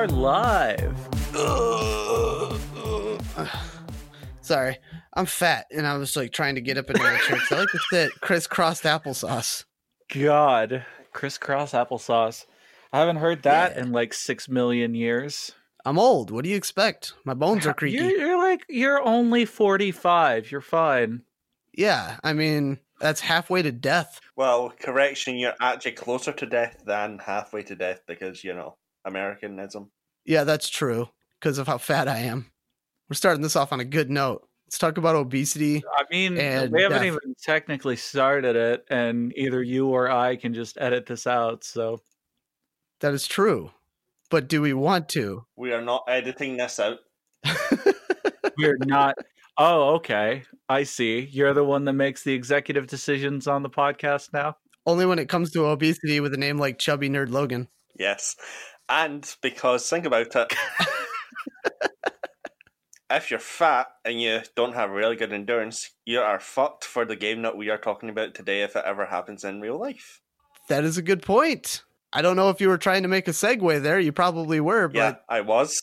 we are live. Sorry, I'm fat, and I was like trying to get up into my chair 'cause I like to sit crisscrossed applesauce. God, crisscross applesauce. I haven't heard that Yeah. in like six million years. I'm old. What do you expect? My bones are creaky. You're, you're like you're only forty five. You're fine. Yeah, I mean that's halfway to death. Well, correction, you're actually closer to death than halfway to death because, you know, Americanism. Yeah, that's true because of how fat I am. We're starting this off on a good note. Let's talk about obesity. I mean, And we haven't death. even technically started it, and either you or I can just edit this out. So That is true, but do we want to? We are not editing this out. we're not. Oh, okay. I see. You're the one that makes the executive decisions on the podcast now. Only when it comes to obesity with a name like Chubby Nerd Logan. Yes. And because, think about it, if you're fat and you don't have really good endurance, you are fucked for the game that we are talking about today if it ever happens in real life. That is a good point. I don't know if you were trying to make a segue there. You probably were, but Yeah, I was.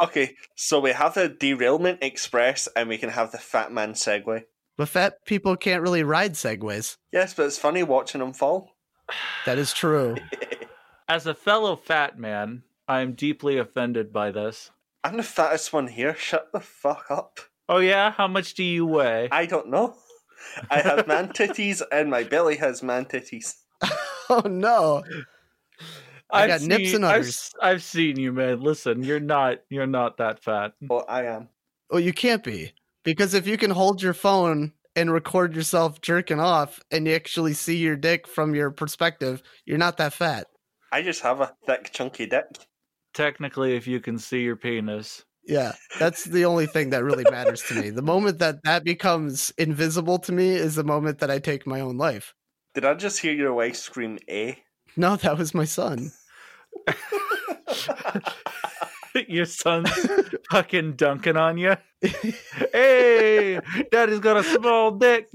Okay, so we have the derailment express and we can have the fat man segue. but fat people can't really ride segways. Yes, but it's funny watching them fall. That is true. As a fellow fat man, I am deeply offended by this. I'm the fattest one here. Shut the fuck up. Oh yeah, how much do you weigh? I don't know. I have man titties and my belly has man titties. oh no. I I've got nips and I've. I've seen you, man. Listen, you're not you're not that fat. Well, I am. Well, you can't be. Because if you can hold your phone and record yourself jerking off and you actually see your dick from your perspective, you're not that fat. I just have a thick, chunky dick. Technically, if you can see your penis. Yeah, that's the only thing that really matters to me. The moment that that becomes invisible to me is the moment that I take my own life. Did I just hear your wife scream "eh"? No, that was my son. your son's fucking dunking on you. hey, daddy's got a small dick.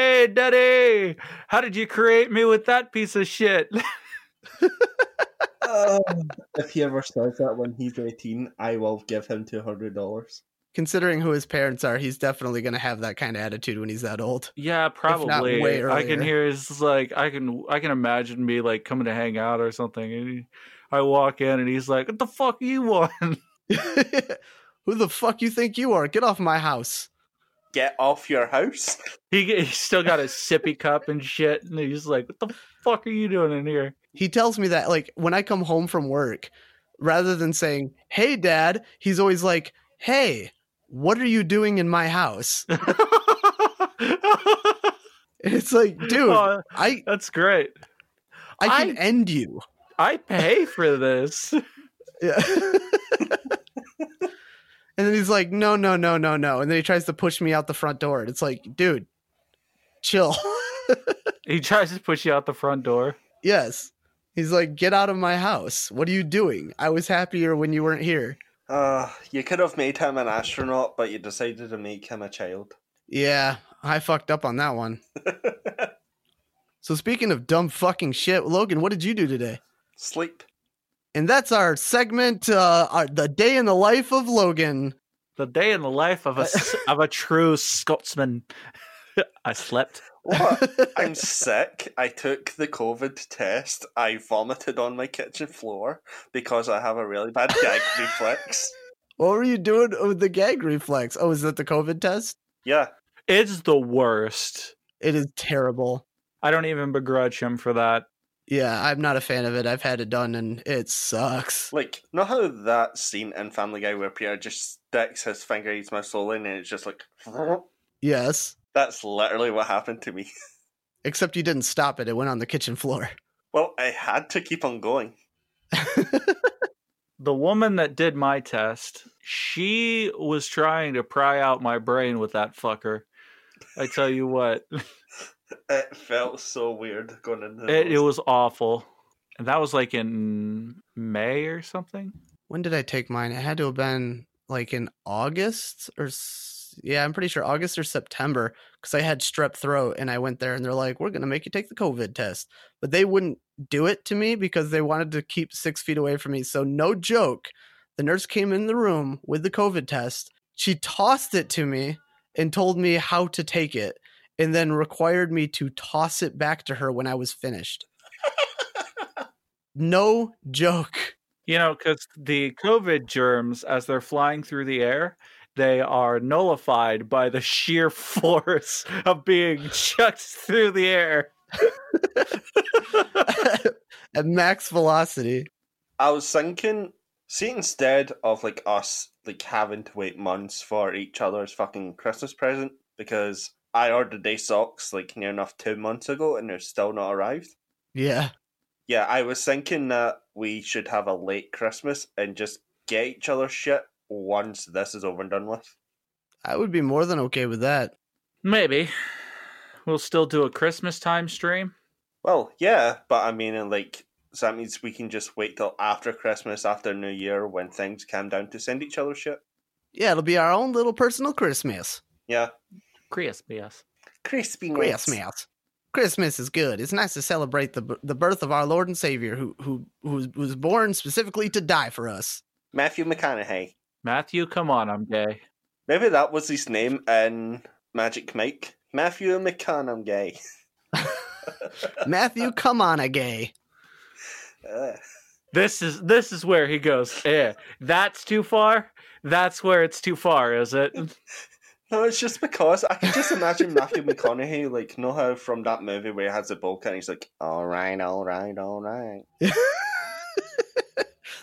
Hey, daddy, how did you create me with that piece of shit? Uh, if he ever says that when he's 18, I will give him $200. Considering who his parents are, he's definitely going to have that kind of attitude when he's that old. Yeah, probably. way I can hear his like I can I can imagine me like coming to hang out or something. And he, I walk in and he's like, "What the fuck you want?" who the fuck you think you are? Get off my house. Get off your house. He he's still got a sippy cup and shit, and he's like, "What the fuck are you doing in here?" He tells me that like when I come home from work, rather than saying, "Hey dad," he's always like, "Hey, what are you doing in my house?" It's like, dude, Oh, I that's great. I can I- end you. I pay for this. Yeah. and then he's like, no, no, no, no, no. And then he tries to push me out the front door. And it's like, dude, chill. He tries to push you out the front door. yes. He's like, get out of my house. What are you doing? I was happier when you weren't here. Uh, you could have made him an astronaut, but you decided to make him a child. Yeah, I fucked up on that one. So speaking of dumb fucking shit, Logan, what did you do today? Sleep. And that's our segment, uh, our, the day in the life of Logan. The day in the life of a s- of a true Scotsman. I slept. What? I'm sick. I took the COVID test. I vomited on my kitchen floor because I have a really bad gag reflex. What were you doing with the gag reflex? Oh, is that the COVID test? Yeah. It's the worst. It is terrible. I don't even begrudge him for that. Yeah, I'm not a fan of it. I've had it done and it sucks. Like, know how that scene in Family Guy where Pierre just sticks his finger in his mouth slowly and it's just like. Yes. That's literally what happened to me. Except you didn't stop it. It went on the kitchen floor. Well, I had to keep on going. The woman that did my test, she was trying to pry out my brain with that fucker. I tell you what, It felt so weird going into it, it was awful. And that was like in May or something. when did I take mine? It had to have been like in August or yeah, I'm pretty sure August or September because I had strep throat and I went there and they're like, we're gonna make you take the COVID test, but they wouldn't do it to me because they wanted to keep six feet away from me. So no joke, the nurse came in the room with the COVID test. She tossed it to me and told me how to take it, and then required me to toss it back to her when I was finished. no joke. You know, because the COVID germs, as they're flying through the air, they are nullified by the sheer force of being chucked through the air. At max velocity. I was thinking, see, instead of like us like having to wait months for each other's fucking Christmas present, because I ordered these socks like near enough two months ago and they're still not arrived. Yeah. Yeah, I was thinking that we should have a late Christmas and just get each other shit once this is over and done with. I would be more than okay with that. Maybe. We'll still do a Christmas time stream. Well, yeah, but I mean, and, like, so that means we can just wait till after Christmas, after New Year, when things calm down to send each other shit. Yeah, it'll be our own little personal Christmas. Yeah. Christmas. Crispy Christmas. Christmas is good. It's nice to celebrate the the birth of our Lord and Savior, who who who was- was born specifically to die for us. Matthew McConaughey. Matthew, come on, I'm gay. Maybe that was his name in Magic Mike. Matthew McConaughey. Matthew, come on, a gay. Uh, This is this is where he goes. Yeah, that's too far. That's where it's too far, is it? no, it's just because I can just imagine Matthew McConaughey, like, know how from that movie where he has the bowl cut and he's like, all right, all right, all right.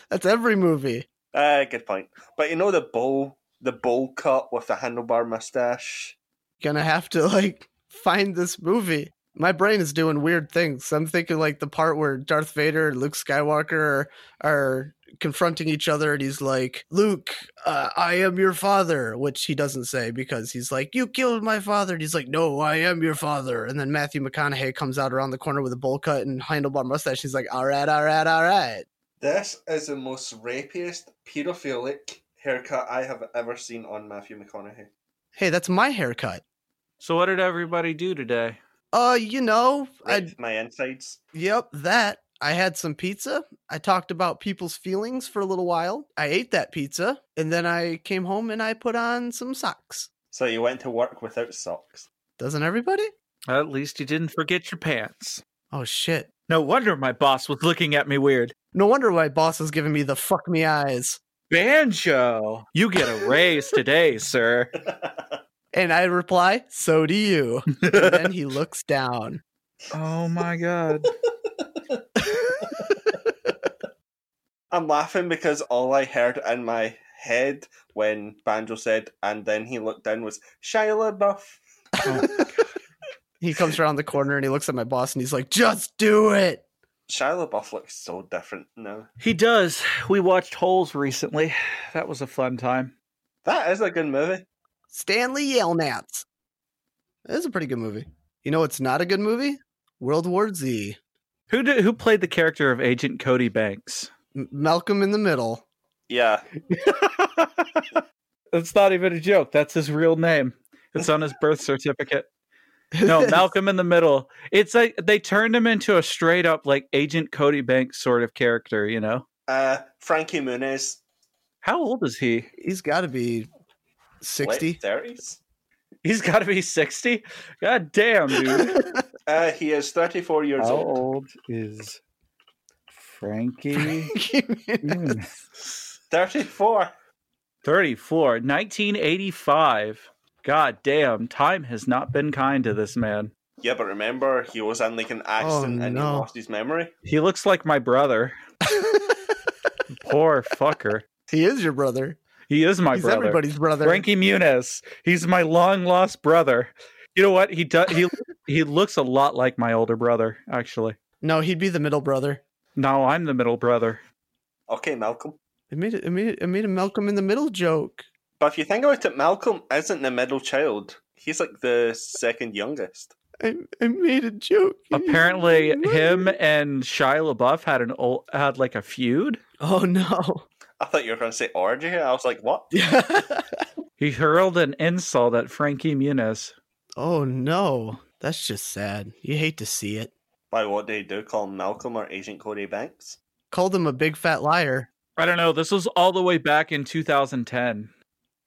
That's every movie. Uh, good point. But you know the bowl, the bowl cut with the handlebar mustache. Gonna have to like find this movie. My brain is doing weird things. I'm thinking like the part where Darth Vader and Luke Skywalker are, are confronting each other, and he's like, "Luke, uh, I am your father," which he doesn't say because he's like, "You killed my father," and he's like, "No, I am your father." And then Matthew McConaughey comes out around the corner with a bowl cut and handlebar mustache. He's like, "All right, all right, all right." This is the most rapiest, pedophilic haircut I have ever seen on Matthew McConaughey. Hey, that's my haircut. So what did everybody do today? Uh, you know, I my insides. Yep, that. I had some pizza. I talked about people's feelings for a little while. I ate that pizza, and then I came home and I put on some socks. So you went to work without socks. Doesn't everybody? At least you didn't forget your pants. Oh shit. No wonder my boss was looking at me weird. No wonder my boss is giving me the fuck me eyes. Banjo, you get a raise today, sir. And I reply, so do you. and then he looks down. Oh my god. I'm laughing because all I heard in my head when Banjo said, and then he looked down was Shia LaBeouf. he comes around the corner and he looks at my boss and he's like, just do it. Shia LaBeouf looks so different now. He does. We watched Holes recently. That was a fun time. That is a good movie. Stanley Yelnats. That is a pretty good movie. You know it's not a good movie? World War Z. Who did who played the character of Agent Cody Banks? M- Malcolm in the Middle. Yeah. That's not even a joke. That's his real name. It's on his birth certificate. No, Malcolm in the Middle. It's like they turned him into a straight up like Agent Cody Banks sort of character, you know? Uh, Frankie Muniz. How old is he? He's got to be 60. Late 30s. He's got to be 60. God damn, dude. Uh, he is 34 years How old. How old is Frankie? Hmm. 34. 34, 1985. God damn, time has not been kind to this man. Yeah, but remember, he was in like an accident and he no. lost his memory. He looks like my brother. Poor fucker. he is your brother. He is my He's brother. everybody's brother. Frankie Muniz. He's my long lost brother. You know what? He does he he looks a lot like my older brother, actually. No, he'd be the middle brother. No, I'm the middle brother. Okay, Malcolm. It made it, it made it, it made a Malcolm in the Middle joke. But if you think about it, Malcolm isn't the middle child. He's like the second youngest. I, I made a joke. Apparently him and Shia LaBeouf had an old had like a feud. Oh no. I thought you were going to say orgy. I was like, what? He hurled an insult at Frankie Muniz. Oh no, that's just sad. You hate to see it. By what did he do? Call him Malcolm or Agent Cody Banks? Called him a big fat liar. I don't know. This was all the way back in 2010.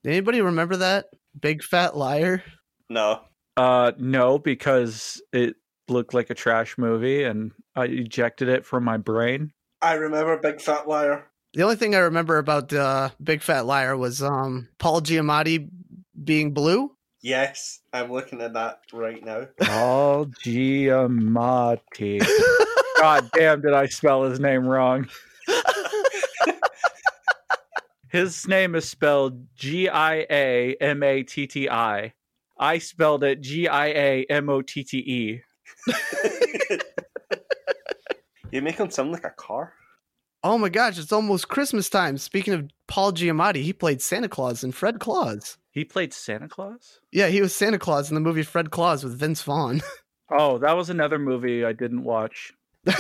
Anybody remember that? Big fat liar? No. Uh, no, because it looked like a trash movie, and I ejected it from my brain. I remember Big Fat Liar. The only thing I remember about uh, Big Fat Liar was um, Paul Giamatti being blue. Yes, I'm looking at that right now. Paul Giamatti. God damn, did I spell his name wrong? His name is spelled G I A M A T T I. I spelled it G I A M O T T E. you make him sound like a car. Oh my gosh, it's almost Christmas time. Speaking of Paul Giamatti, he played Santa Claus and Fred Claus. He played Santa Claus? Yeah, he was Santa Claus in the movie Fred Claus with Vince Vaughn. Oh, that was another movie I didn't watch.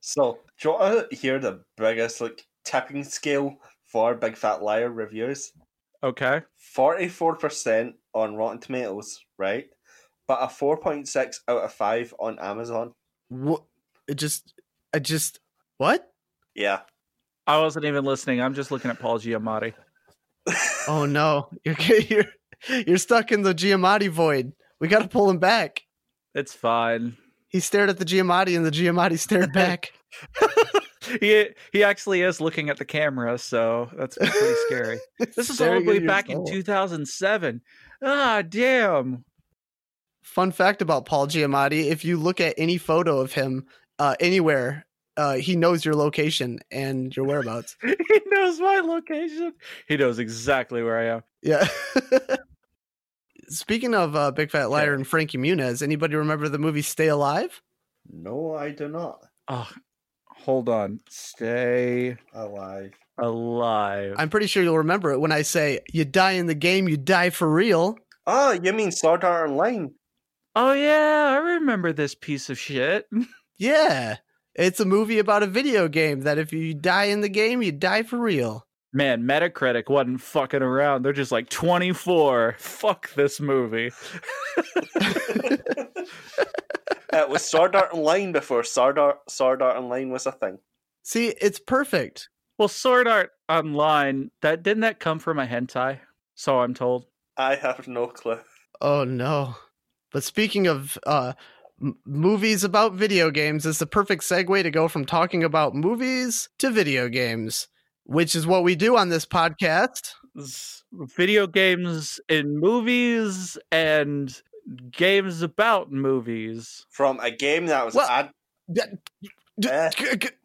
So, do you want to hear the biggest like tipping scale for Big Fat Liar reviews? Okay. Forty-four percent on Rotten Tomatoes, right? But a four point six out of five on Amazon. what? It just, I just, what? Yeah. I wasn't even listening. I'm just looking at Paul Giamatti. Oh no, you're you're you're stuck in the Giamatti void. We got to pull him back. It's fine. He stared at the Giamatti, and the Giamatti stared back. he he actually is looking at the camera, so that's pretty scary. This is all the way back in 2007. Ah, damn. Fun fact about Paul Giamatti: if you look at any photo of him uh, anywhere, uh, he knows your location and your whereabouts. He knows my location. He knows exactly where I am. Yeah. Speaking of uh, Big Fat Liar Okay. and Frankie Muniz, anybody remember the movie Stay Alive? No, I do not. Oh, hold on. Stay Alive. alive. I'm pretty sure you'll remember it when I say, "You die in the game, you die for real." Oh, you mean Sword Art Online? oh yeah, I remember this piece of shit. Yeah, it's a movie about a video game that if you die in the game, you die for real. Man, Metacritic wasn't fucking around. They're just like 24. Fuck this movie. it was Sword Art Online before Sword Art, Sword Art Online was a thing. See, it's perfect. Well, Sword Art Online, that didn't that come from a hentai? So I'm told. I have no clue. Oh no. But speaking of uh m- movies about video games, is the perfect segue to go from talking about movies to video games, which is what we do on this podcast. Video games in movies and games about movies. From a game that was Well- ad- Eh.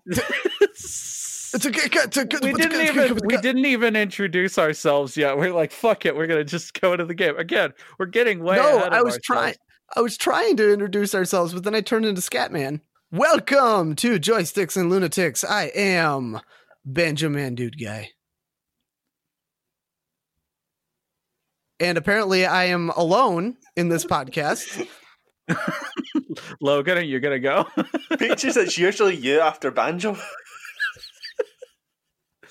It's a we didn't even we didn't even introduce ourselves yet. We're like, fuck it, we're gonna just go to the game again. We're getting way No, ahead of I was trying. I was trying to introduce ourselves, but then I turned into Scatman. Welcome to Joysticks and Lunatics. I am Benjamin Dude Guy. And apparently I am alone in this podcast. Logan, are you gonna go? Pictures, it's usually you after Banjo.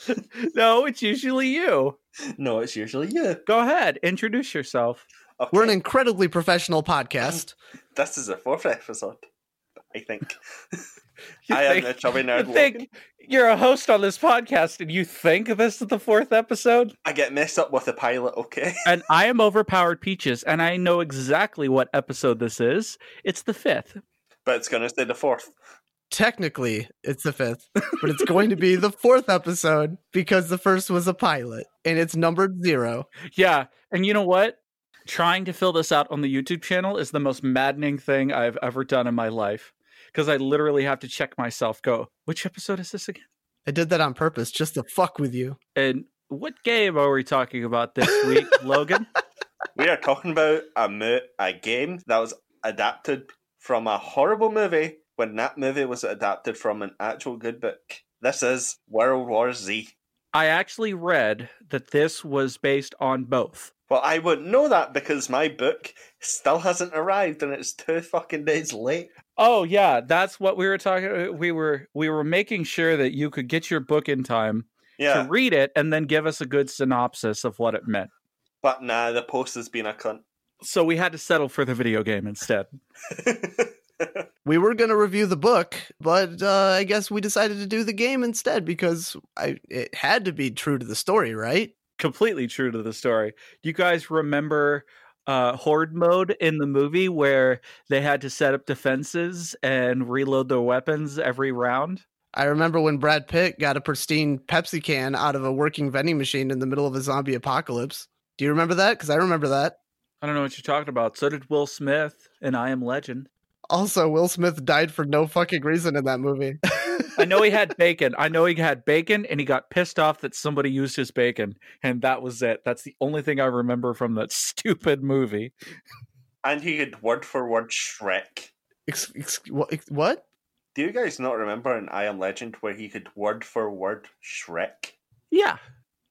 no, it's usually you. No, it's usually you. Go ahead, introduce yourself. Okay. We're an incredibly professional podcast. This is the fourth episode, I think. You I am think- the chubby You think Logan. you're a host on this podcast and you think this is the fourth episode? I get messed up with the pilot, okay? And I am overpowered peaches, and I know exactly what episode this is. It's the fifth. But it's going to stay the fourth. Technically, it's the fifth, but it's going to be the fourth episode because the first was a pilot and it's numbered zero. Yeah, and you know what? Trying to fill this out on the YouTube channel is the most maddening thing I've ever done in my life. Because I literally have to check myself, go, which episode is this again? I did that on purpose just to fuck with you. And what game are we talking about this week, Logan? We are talking about a, mo- a game that was adapted from a horrible movie when that movie was adapted from an actual good book. This is World War Z. I actually read that this was based on both. Well, I wouldn't know that because my book still hasn't arrived and it's two fucking days late. Oh yeah, that's what we were talking. We were we were making sure that you could get your book in time Yeah. to read it and then give us a good synopsis of what it meant. But nah, the post has been a cunt. So we had to settle for the video game instead. We were going to review the book, but uh, I guess we decided to do the game instead because I it had to be true to the story, right? Completely true to the story. Do you guys remember uh, horde mode in the movie where they had to set up defenses and reload their weapons every round? I remember when Brad Pitt got a pristine Pepsi can out of a working vending machine in the middle of a zombie apocalypse. Do you remember that? Because I remember that. I don't know what you're talking about. So did Will Smith in I Am Legend. Also, Will Smith died for no fucking reason in that movie. I know he had bacon. I know he had bacon and he got pissed off that somebody used his bacon. And that was it. That's the only thing I remember from that stupid movie. and he had word for word Shrek. Ex- ex- wha- ex- what? Do you guys not remember in I Am Legend where he could word for word Shrek? Yeah.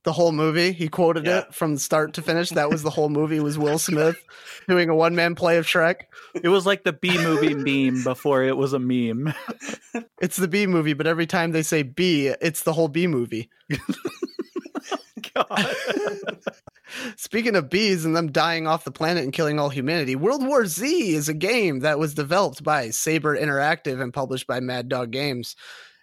The whole movie? He quoted Yeah. it from start to finish. That was the whole movie. Was Will Smith doing a one man play of Shrek? It was like the B movie meme before it was a meme. It's the B movie, but every time they say B, it's the whole B movie. God. Speaking of bees and them dying off the planet and killing all humanity, World War Z is a game that was developed by Saber Interactive and published by Mad Dog Games.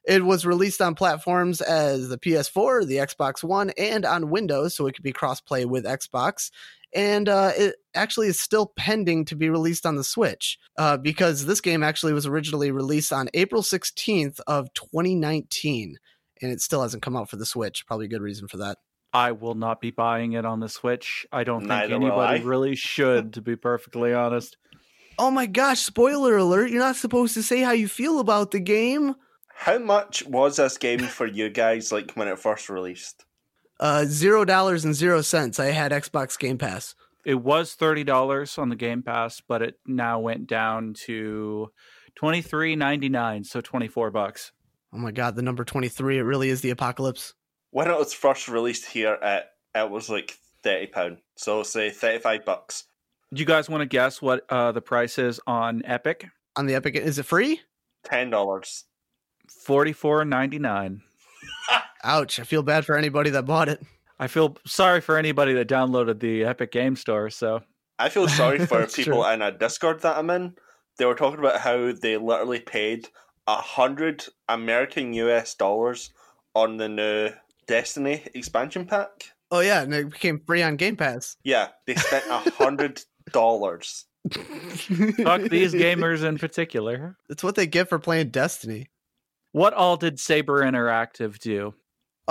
It was released on platforms as the PS4, the Xbox One, and on Windows, so it could be crossplay with Xbox. And uh, it actually is still pending to be released on the Switch uh, because this game actually was originally released on April 16th of 2019, and it still hasn't come out for the Switch. Probably a good reason for that. I will not be buying it on the Switch. I don't think Neither will anybody really should, to be perfectly honest. Oh my gosh, spoiler alert, you're not supposed to say how you feel about the game. How much was this game for you guys like when it first released? Uh zero dollars and zero cents. I had Xbox Game Pass. It was thirty dollars on the Game Pass, but it now went down to twenty three ninety nine, so twenty four bucks. Oh my god, the number 23, it really is the apocalypse. When it was first released here, it, it was like thirty pound. So say thirty five bucks. Do you guys want to guess what uh, the price is on Epic? On the Epic, is it free? Ten dollars. Forty four ninety nine. Ouch, I feel bad for anybody that bought it. I feel sorry for anybody that downloaded the Epic Game Store. So I feel sorry for people true. in a Discord that I'm in. They were talking about how they literally paid a hundred American US dollars on the new Destiny expansion pack. Oh yeah, and it became free on Game Pass. Yeah, they spent a hundred dollars. fuck these gamers in particular. It's what they get for playing Destiny. What all did Saber Interactive do?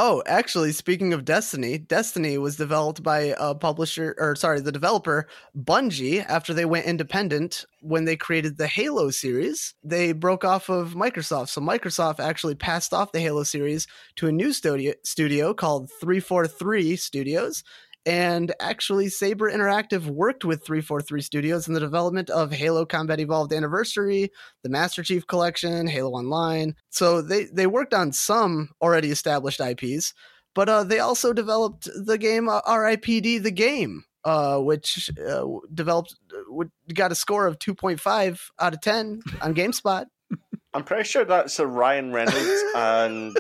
Oh, actually, speaking of Destiny, Destiny was developed by a publisher, or sorry, the developer Bungie. After they went independent, when they created the Halo series, they broke off of Microsoft. So Microsoft actually passed off the Halo series to a new studio studio called 343 Studios. And actually, Saber Interactive worked with 343 Studios in the development of Halo Combat Evolved Anniversary, the Master Chief Collection, Halo Online. So they, they worked on some already established IPs, but uh, they also developed the game uh, RIPD the Game, uh, which uh, developed w- got a score of 2.5 out of 10 on GameSpot. I'm pretty sure that's a Ryan Reynolds and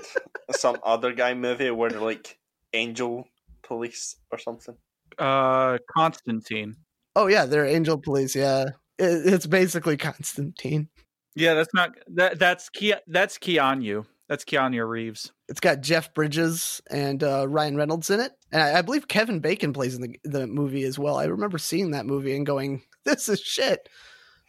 some other guy movie where like angel police or something. Uh, Constantine. Oh yeah, they're Angel Police. Yeah, it, it's basically Constantine. Yeah, that's not that. That's Ke- That's Keanu. That's Keanu Reeves. It's got Jeff Bridges and uh, Ryan Reynolds in it, and I, I believe Kevin Bacon plays in the the movie as well. I remember seeing that movie and going, "This is shit,"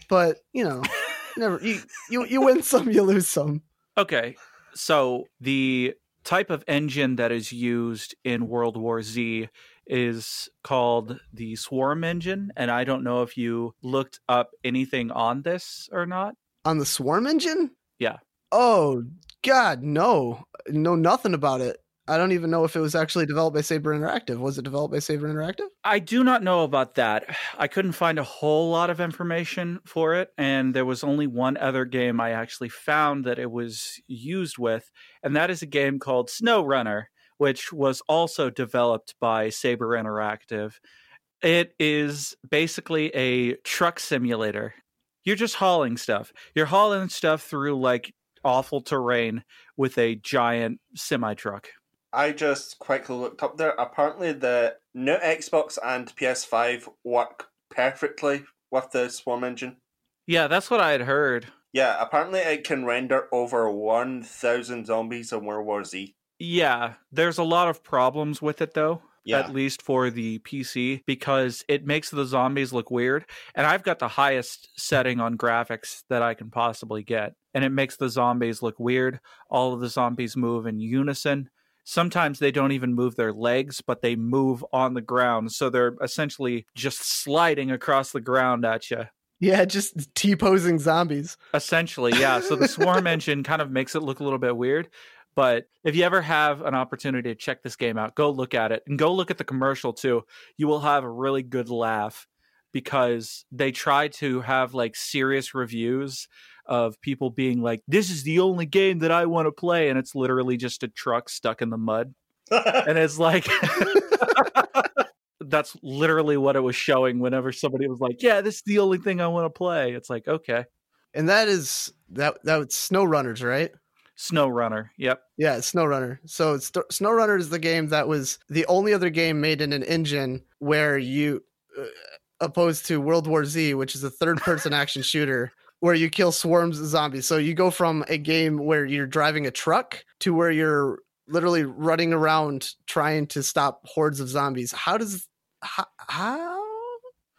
but you know, never you you you win some, you lose some. Okay, so the type of engine that is used in World War Z is called the Swarm engine, and I don't know if you looked up anything on this or not. On the Swarm engine? Yeah. Oh God, no, know nothing about it. I don't even know if it was actually developed by Saber Interactive. Was it developed by Saber Interactive? I do not know about that. I couldn't find a whole lot of information for it, and there was only one other game I actually found that it was used with, and that is a game called Snow Runner, which was also developed by Saber Interactive. It is basically a truck simulator. You're just hauling stuff. You're hauling stuff through like awful terrain with a giant semi truck. I just quickly looked up there. Apparently, the new Xbox and PS5 work perfectly with the Swarm engine. Yeah, that's what I had heard. Yeah, apparently it can render over 1,000 zombies in World War Z. Yeah, there's a lot of problems with it though. Yeah. At least for the PC, because it makes the zombies look weird. And I've got the highest setting on graphics that I can possibly get. And it makes the zombies look weird. All of the zombies move in unison. Sometimes they don't even move their legs, but they move on the ground. So they're essentially just sliding across the ground at you. Yeah, just T posing zombies. Essentially, yeah. So the swarm engine kind of makes it look a little bit weird. But if you ever have an opportunity to check this game out, go look at it and go look at the commercial too. You will have a really good laugh because they try to have like serious reviews of people being like, this is the only game that I want to play. And it's literally just a truck stuck in the mud. And it's like, that's literally what it was showing whenever somebody was like, yeah, this is the only thing I want to play. It's like, okay. And that is that that was Snow Runners, right? Snow Runner. Yep. Yeah, Snow Runner. So St- Snow Runner is the game that was the only other game made in an engine where you, uh, opposed to World War Z, which is a third-person action shooter where you kill swarms of zombies. So you go from a game where you're driving a truck to where you're literally running around trying to stop hordes of zombies. How does how? how?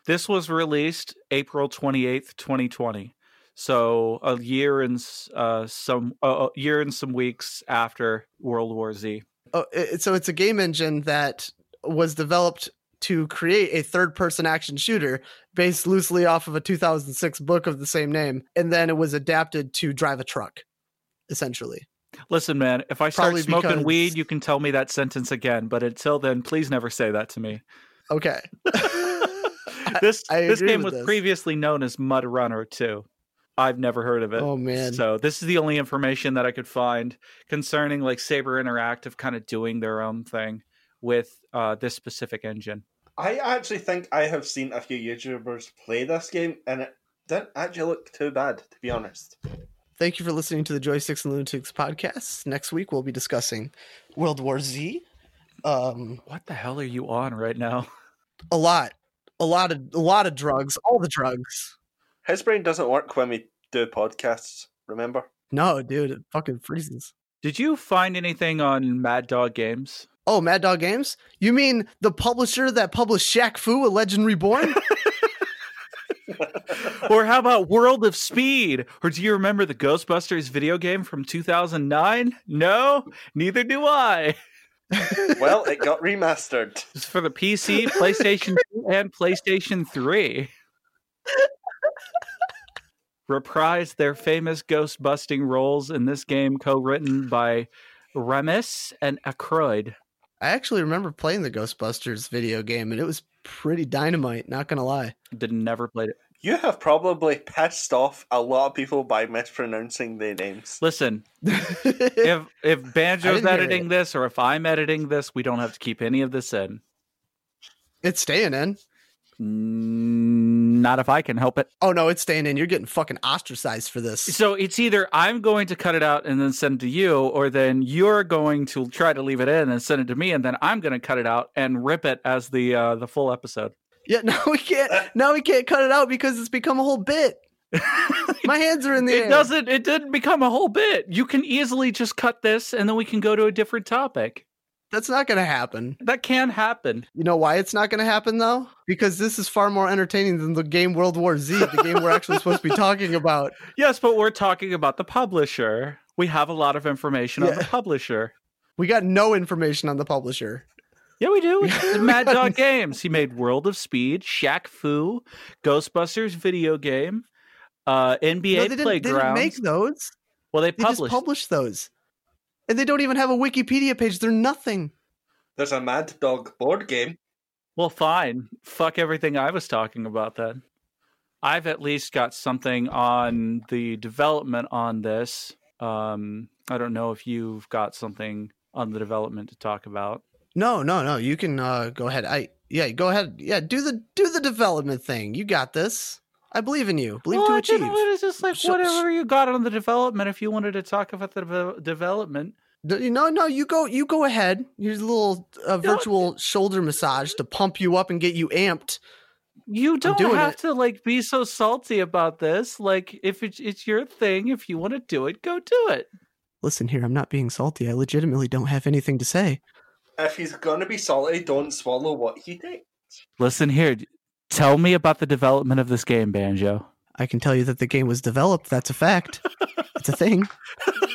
This was released April 28th, 2020. So a year and uh, some uh, a year and some weeks after World War Z. Oh, it, so it's a game engine that was developed to create a third-person action shooter based loosely off of a 2006 book of the same name, and then it was adapted to drive a truck, essentially. Listen, man, if I start Probably smoking because- weed, you can tell me that sentence again. But until then, please never say that to me. Okay. This I this game was this. previously known as Mud Runner 2. I've never heard of it. oh man. So this is the only information that I could find concerning like Saber Interactive kind of doing their own thing with uh, this specific engine. I actually think I have seen a few YouTubers play this game, and it didn't actually look too bad, to be honest. Thank you for listening to the Joysticks and Lunatics podcast. Next week we'll be discussing World War Z. Um, What the hell are you on right now? a lot, a lot of, a lot of drugs, all the drugs. His brain doesn't work when we do podcasts, remember? No, dude, it fucking freezes. Did you find anything on Mad Dog Games? Oh, Mad Dog Games? You mean the publisher that published Shaq Fu: A Legend Reborn? or how about World of Speed? Or do you remember the Ghostbusters video game from 2009? No, neither do I. well, it got remastered. It's for the PC, PlayStation 2, and PlayStation 3. Reprised their famous ghost busting roles in this game, co written by Remus and Aykroyd. I actually remember playing the Ghostbusters video game, and it was pretty dynamite. Not gonna lie. Did never played it. You have probably pissed off a lot of people by mispronouncing their names. Listen, if if Banjo's editing this or if I'm editing this, we don't have to keep any of this in. it's staying in. Not if I can help it. Oh no, it's staying in. You're getting fucking ostracized for this. So it's either I'm going to cut it out and then send it to you, or then you're going to try to leave it in and send it to me, and then I'm going to cut it out and rip it as the uh, the full episode. Yeah, now we can't. Now we can't cut it out because it's become a whole bit. My hands are in the it air. doesn't. It didn't become a whole bit. You can easily just cut this, and then we can go to a different topic. That's not going to happen. That can happen. You know why it's not going to happen though? Because this is far more entertaining than the game World War Z, the game we're actually supposed to be talking about. Yes, but we're talking about the publisher. We have a lot of information on the publisher. We got no information on the publisher. Yeah, we do. Mad Dog Games. He made World of Speed, Shaq Fu, Ghostbusters video game, uh, NBA No, they, didn't, they didn't make those. well, they They published. just published those. And they don't even have a Wikipedia page. They're nothing. There's a Mad Dog board game. well, fine. Fuck everything I was talking about then. I've at least got something on the development on this. Um, I don't know if you've got something on the development to talk about. No, no, no. You can uh, go ahead. I yeah, go ahead. Yeah, do the do the development thing. You got this. I believe in you. Believe well, to I achieve. didn't- It's just like So- whatever you got on the development. If you wanted to talk about the devel- development, D- No, no, you go. You go ahead. Here's a little uh, virtual shoulder massage to pump you up and get you amped. You don't doing have it. to like be so salty about this. Like if it's it's your thing, if you want to do it, go do it. Listen here, I'm not being salty. I legitimately don't have anything to say. If he's gonna be salty, don't swallow what he takes. Listen here. Tell me about the development of this game, Banjo. I can tell you that the game was developed. That's a fact. it's a thing.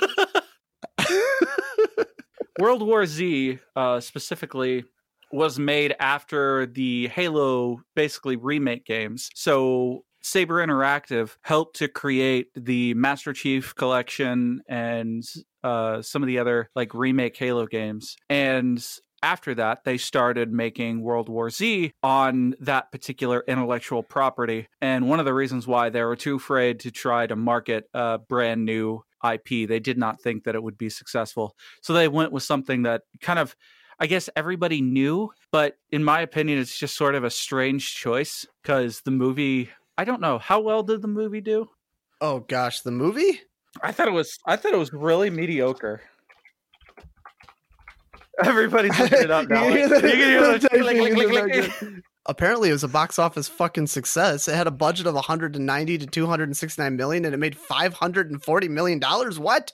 World War Z uh, specifically was made after the Halo basically remake games. So Saber Interactive helped to create the Master Chief collection and uh, some of the other like remake Halo games. And after that, they started making World War Z on that particular intellectual property. And one of the reasons why they were too afraid to try to market a brand new IP, they did not think that it would be successful. So they went with something that kind of, I guess, everybody knew. But in my opinion, it's just sort of a strange choice because the movie, I don't know, how well did the movie do? Oh gosh, the movie? I thought it was, I thought it was really mediocre. Everybody's looking it up now. You Like, you can hear the the click, typing click, in click, the click, click. background. Apparently, it was a box office fucking success. It had a budget of 190 to 269 million, and it made 540 million dollars. What?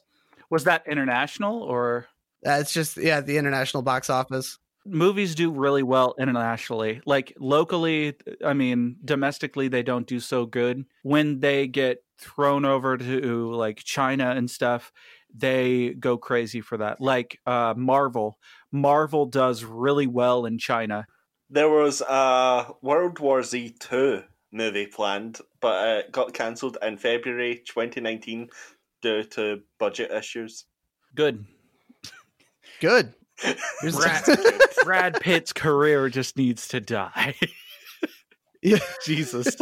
Was that international or That's just yeah, the international box office. movies do really well internationally. Like locally, I mean, domestically they don't do so good. When they get thrown over to like China and stuff, they go crazy for that. Like uh Marvel. Marvel does really well in China. There was a World War Z two movie planned, but uh, it got cancelled in February 2019 due to budget issues. Good. Good. Brad, Brad Pitt's career just needs to die. Yeah. Jesus.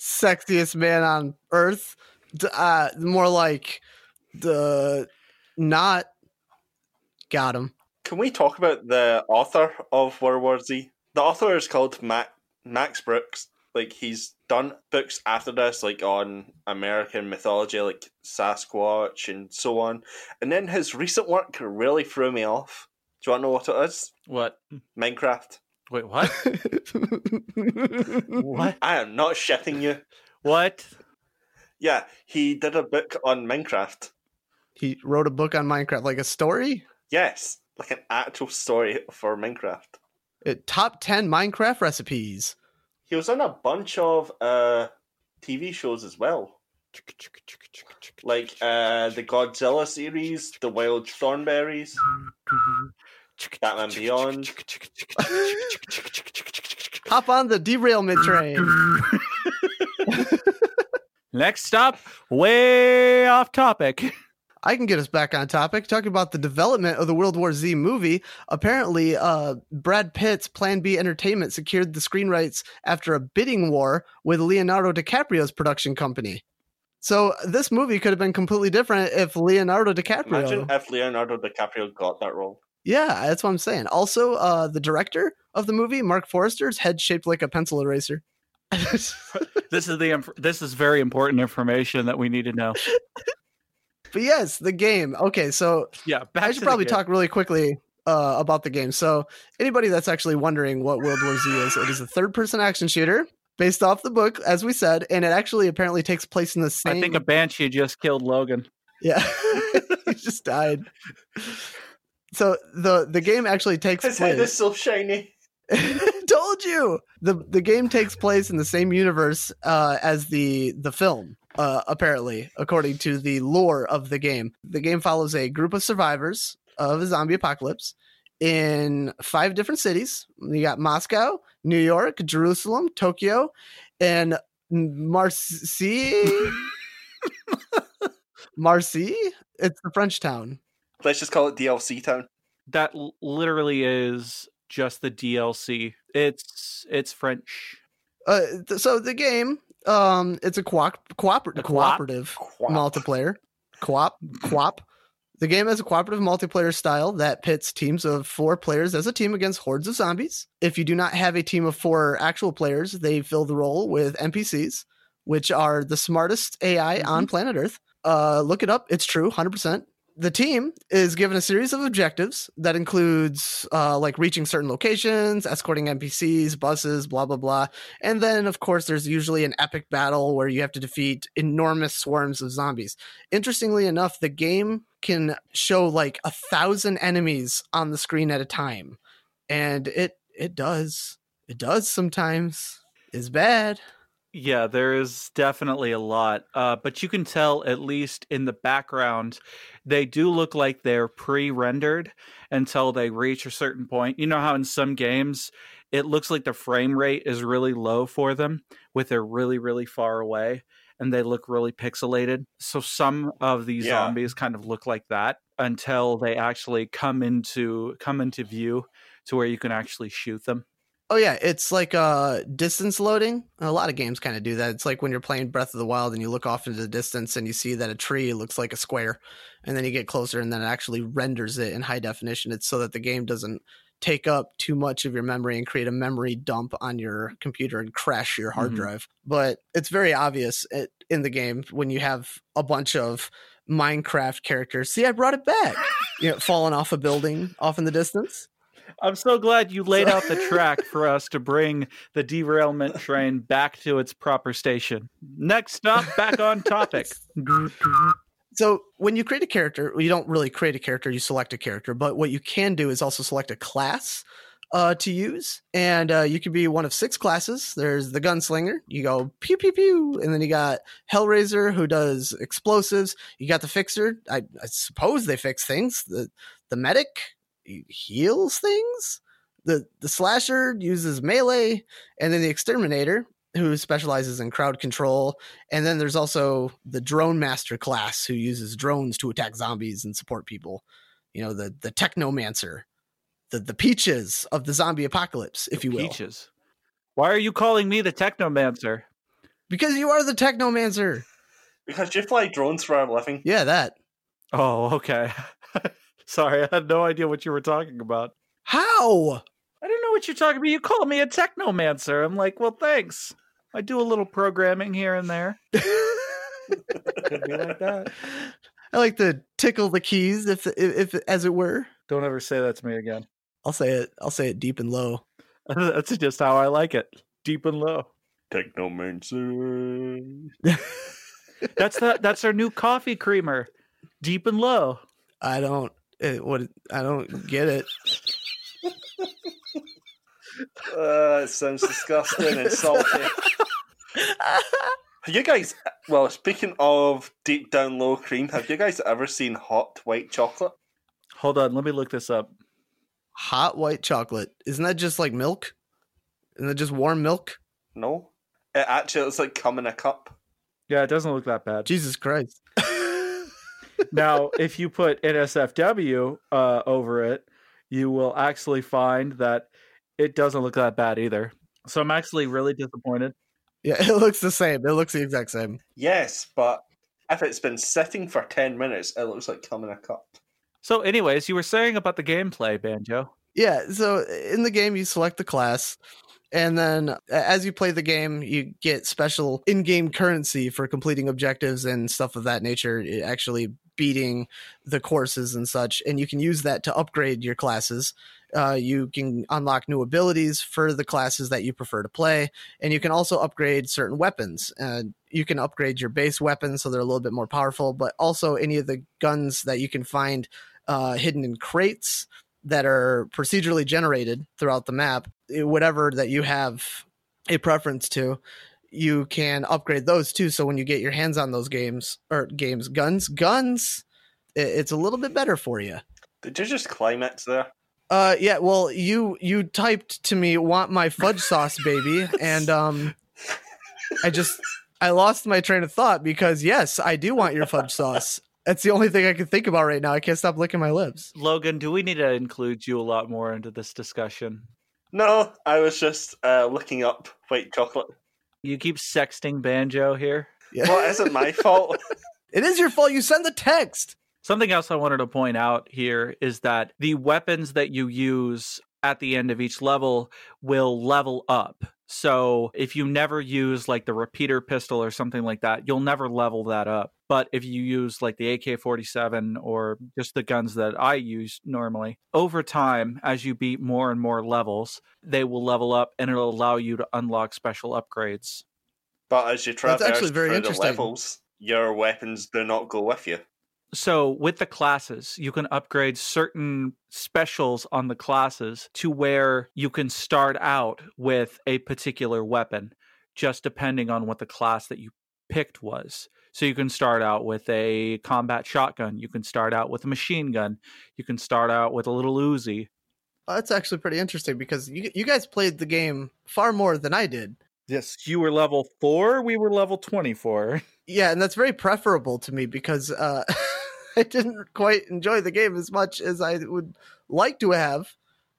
sexiest man on earth. Uh, more like the not got him. Can we talk about the author of World War Z? The author is called Mac- Max Brooks. Like he's done books after this, like on American mythology, like Sasquatch and so on. And then his recent work really threw me off. Do you want to know what it is? what? Minecraft. Wait, what? What? I am not shitting you. What? Yeah, he did a book on Minecraft. he wrote a book on Minecraft, like a story. Yes, like an actual story for Minecraft. It, top ten Minecraft recipes. He was on a bunch of uh, TV shows as well. like uh, the Godzilla series, the Wild Thornberrys, Batman Beyond. Hop on the derailment train. Next stop, way off topic. I can get us back on topic. Talking about the development of the World War Z movie. Apparently, uh, Brad Pitt's Plan B Entertainment secured the screen rights after a bidding war with Leonardo DiCaprio's production company. So this movie could have been completely different if Leonardo DiCaprio. Imagine if Leonardo DiCaprio got that role. Yeah, that's what I'm saying. Also, uh, the director of the movie, Marc Forster's head shaped like a pencil eraser. This is the this is very important information that we need to know. But yes, the game. Okay, so Yeah, back I should probably talk really quickly uh, about the game. So anybody that's actually wondering what World War Z is, it is a third-person action shooter based off the book, as we said, and it actually apparently takes place in the same. I think a banshee just killed Logan. yeah, he just died. So the the game actually takes His place. head is so shiny. Told you. The the game takes place in the same universe uh, as the the film. Uh, apparently, according to the lore of the game, the game follows a group of survivors of a zombie apocalypse in five different cities. You got Moscow, New York, Jerusalem, Tokyo, and Marseille. Marseille. It's the French town. Let's just call it DLC Town. That l- literally is just the DLC. It's it's French. Uh, th- so the game, um, it's a co- cooper- A co-op? cooperative multiplayer. Co-op, co-op. The game has a cooperative multiplayer style that pits teams of four players as a team against hordes of zombies. If you do not have a team of four actual players, they fill the role with NPCs, which are the smartest AI on planet Earth. Uh, look it up; it's true, hundred percent. The team is given a series of objectives that includes uh, like reaching certain locations, escorting NPCs, buses, blah blah blah, and then of course there's usually an epic battle where you have to defeat enormous swarms of zombies. Interestingly enough, the game can show like a thousand enemies on the screen at a time, and it it does it does sometimes is bad. Yeah, there is definitely a lot. Uh, but you can tell, at least in the background, they do look like they're pre rendered until they reach a certain point. You know how in some games it looks like the frame rate is really low for them with they're really, really far away and they look really pixelated. So some of these Yeah. zombies kind of look like that until they actually come into come into view to where you can actually shoot them. Oh yeah, it's like uh distance loading. A lot of games kind of do that. It's like when you're playing Breath of the Wild and you look off into the distance and you see that a tree looks like a square, and then you get closer and then it actually renders it in high definition. It's so that the game doesn't take up too much of your memory and create a memory dump on your computer and crash your hard Mhm. drive. But it's very obvious it, in the game when you have a bunch of Minecraft characters. See, I brought it back. you know, falling off a building off in the distance. I'm so glad you laid out the track for us to bring the derailment train back to its proper station. Next stop, back on topic. So when you create a character, well, you don't really create a character, you select a character, but what you can do is also select a class uh, to use. And uh, you can be one of six classes. There's the gunslinger, you go pew pew pew, and then you got Hellraiser who does explosives. You got the fixer. I, I suppose they fix things. The the medic he heals things. The the slasher uses melee, and then the exterminator who specializes in crowd control and then there's also the drone master class who uses drones to attack zombies and support people. You know, the the technomancer, the the peaches of the zombie apocalypse, if you will. Peaches. Why are you calling me the technomancer? Because you are the technomancer. Because you fly drones for a living. Yeah, that. Oh, okay. Sorry, I had no idea what you were talking about. How? I don't know what you're talking about. You call me a technomancer. I'm like, well, thanks. I do a little programming here and there. Could be like that. I like to tickle the keys, if, if, if as it were. Don't ever say that to me again. I'll say it. I'll say it deep and low. That's just how I like it. Deep and low. Technomancer. That's the that's our new coffee creamer. Deep and low. I don't. It, what? I don't get it. Uh, it sounds disgusting and salty. Have you guys, well, speaking of deep down low cream, have you guys ever seen hot white chocolate? Hold on, let me look this up. Hot white chocolate. Isn't that just like milk? Isn't that just warm milk? No. It actually looks like cum in a cup. Yeah, it doesn't look that bad. Jesus Christ. now, if you put NSFW uh, over it, you will actually find that it doesn't look that bad either. So I'm actually really disappointed. Yeah, it looks the same. It looks the exact same. Yes, but if it's been sitting for 10 minutes, it looks like coming a cup. So, anyways, you were saying about the gameplay, Banjo. Yeah, so in the game you select the class and then as you play the game you get special in-game currency for completing objectives and stuff of that nature, i- actually beating the courses and such and you can use that to upgrade your classes. Uh, you can unlock new abilities for the classes that you prefer to play, and you can also upgrade certain weapons. Uh, you can upgrade your base weapons so they're a little bit more powerful, but also any of the guns that you can find uh, hidden in crates that are procedurally generated throughout the map, eh, whatever that you have a preference to, you can upgrade those too. So when you get your hands on those games or games, guns, guns, i- it's a little bit better for you. Did you just climax there? Uh, yeah. Well, you you typed to me, "Want my fudge sauce, baby," and um, I just I lost my train of thought because yes, I do want your fudge sauce. That's the only thing I can think about right now. I can't stop licking my lips. Logan, do we need to include you a lot more into this discussion? No, I was just uh, looking up white chocolate. You keep sexting Banjo here. Yeah. Well, it isn't my fault. It is your fault. You send the text. Something else I wanted to point out here is that the weapons that you use at the end of each level will level up. So if you never use like the repeater pistol or something like that, you'll never level that up. But if you use like the AK 47 or just the guns that I use normally, over time, as you beat more and more levels, they will level up and it'll allow you to unlock special upgrades. But as you traverse actually very through the levels, your weapons do not go with you. So with the classes, you can upgrade certain specials on the classes to where you can start out with a particular weapon, just depending on what the class that you picked was. So you can start out with a combat shotgun, you can start out with a machine gun, you can start out with a little Uzi. Well, that's actually pretty interesting because you you guys played the game far more than I did. Yes, you were level 4, we were level 24. Yeah, and that's very preferable to me because uh, I didn't quite enjoy the game as much as I would like to have.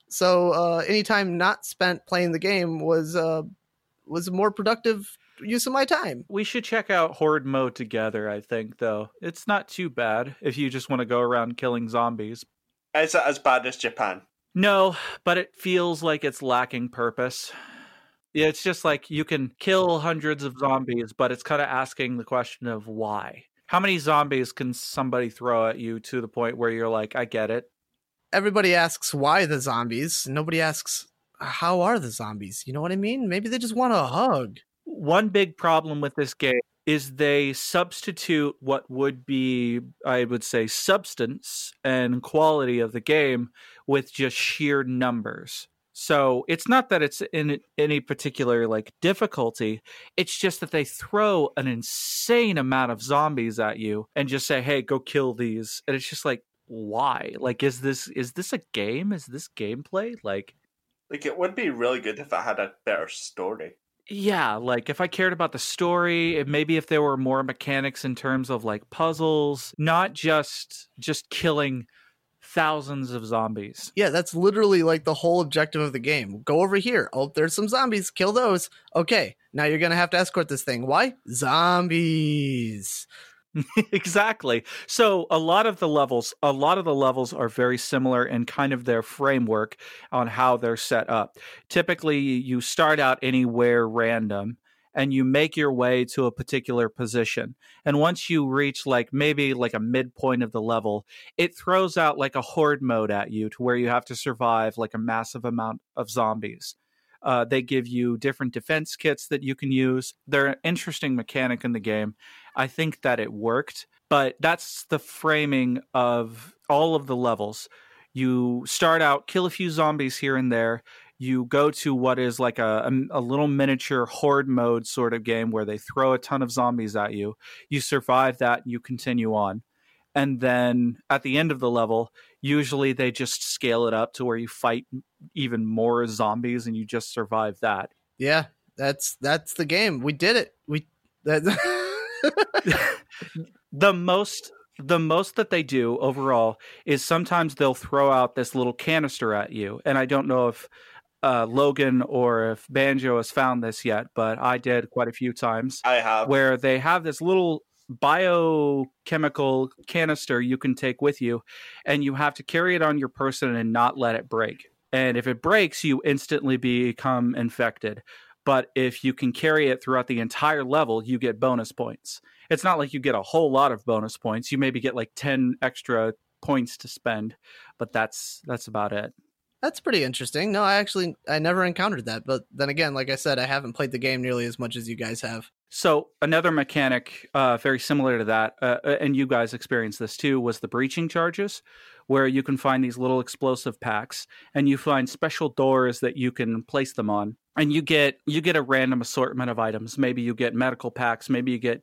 So uh, any time not spent playing the game was uh, was a more productive use of my time. We should check out Horde mode together, I think, though. It's not too bad if you just want to go around killing zombies. Is it as bad as Japan? No, but it feels like it's lacking purpose. Yeah, it's just like you can kill hundreds of mm-hmm. zombies, but it's kind of asking the question of why. How many zombies can somebody throw at you to the point where you're like, I get it? Everybody asks why the zombies. Nobody asks how are the zombies. You know what I mean? Maybe they just want a hug. One big problem with this game is they substitute what would be, I would say, substance and quality of the game with just sheer numbers. So it's not that it's in any particular like difficulty. It's just that they throw an insane amount of zombies at you and just say, "Hey, go kill these." And it's just like, why? Like, is this is this a game? Is this gameplay? Like, Like it would be really good if it had a better story. yeah, like if I cared about the story, maybe if there were more mechanics in terms of like puzzles, not just just killing thousands of zombies. Yeah, that's literally like the whole objective of the game. Go over here. Oh, there's some zombies. Kill those. Okay, now you're gonna have to escort this thing. Why? Zombies. exactly. So a lot of the levels, a lot of the levels are very similar in kind of their framework on how they're set up. Typically, you start out anywhere random and you make your way to a particular position. And once you reach like maybe like a midpoint of the level, it throws out like a horde mode at you to where you have to survive like a massive amount of zombies. Uh, they give you different defense kits that you can use. They're an interesting mechanic in the game. I think that it worked, but that's the framing of all of the levels. You start out, kill a few zombies here and there. You go to what is like a, a, a little miniature horde mode sort of game where they throw a ton of zombies at you. You survive that, and you continue on. And then at the end of the level, usually they just scale it up to where you fight even more zombies and you just survive that. Yeah, that's that's the game. We did it. We that the most the most that they do overall is sometimes they'll throw out this little canister at you and i don't know if uh, logan or if banjo has found this yet but i did quite a few times I have. where they have this little biochemical canister you can take with you and you have to carry it on your person and not let it break. And if it breaks you instantly become infected. But if you can carry it throughout the entire level you get bonus points. It's not like you get a whole lot of bonus points. You maybe get like 10 extra points to spend but that's that's about it that's pretty interesting. No, I actually I never encountered that, but then again, like I said, I haven't played the game nearly as much as you guys have. So another mechanic, uh, very similar to that, uh, and you guys experienced this too, was the breaching charges, where you can find these little explosive packs, and you find special doors that you can place them on, and you get you get a random assortment of items. Maybe you get medical packs, maybe you get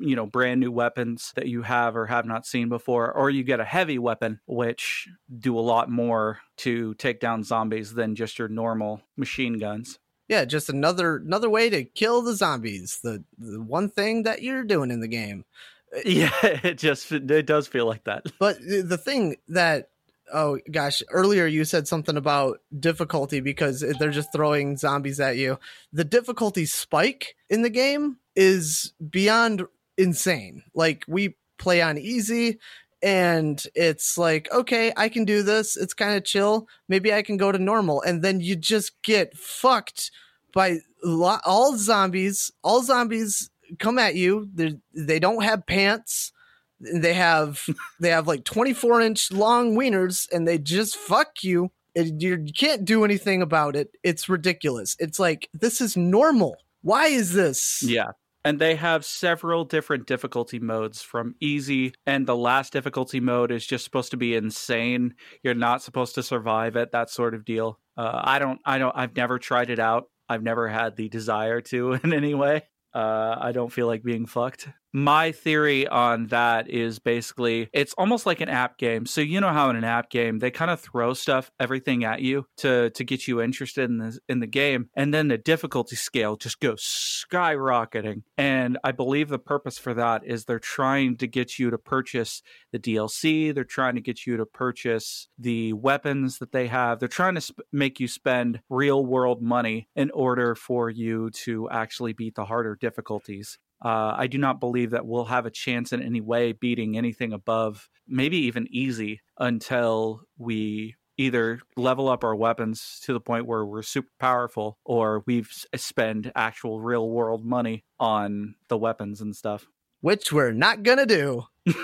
you know brand new weapons that you have or have not seen before, or you get a heavy weapon, which do a lot more to take down zombies than just your normal machine guns yeah, just another another way to kill the zombies. The the one thing that you're doing in the game. Yeah, it just it does feel like that. But the thing that oh gosh, earlier you said something about difficulty because they're just throwing zombies at you. The difficulty spike in the game is beyond insane. Like we play on easy and it's like okay i can do this it's kind of chill maybe i can go to normal and then you just get fucked by lo- all zombies all zombies come at you They're, they don't have pants they have they have like 24 inch long wieners and they just fuck you and you you can't do anything about it it's ridiculous it's like this is normal why is this Yeah. And they have several different difficulty modes from easy, and the last difficulty mode is just supposed to be insane. You're not supposed to survive it, that sort of deal. Uh, I don't, I don't, I've never tried it out. I've never had the desire to in any way. Uh, I don't feel like being fucked. My theory on that is basically it's almost like an app game. So you know how in an app game they kind of throw stuff, everything at you to to get you interested in the in the game, and then the difficulty scale just goes skyrocketing. And I believe the purpose for that is they're trying to get you to purchase the DLC. They're trying to get you to purchase the weapons that they have. They're trying to sp- make you spend real world money in order for you to actually beat the harder difficulties. Uh, I do not believe that we'll have a chance in any way beating anything above maybe even easy until we either level up our weapons to the point where we're super powerful or we've s- spend actual real world money on the weapons and stuff. which we're not gonna do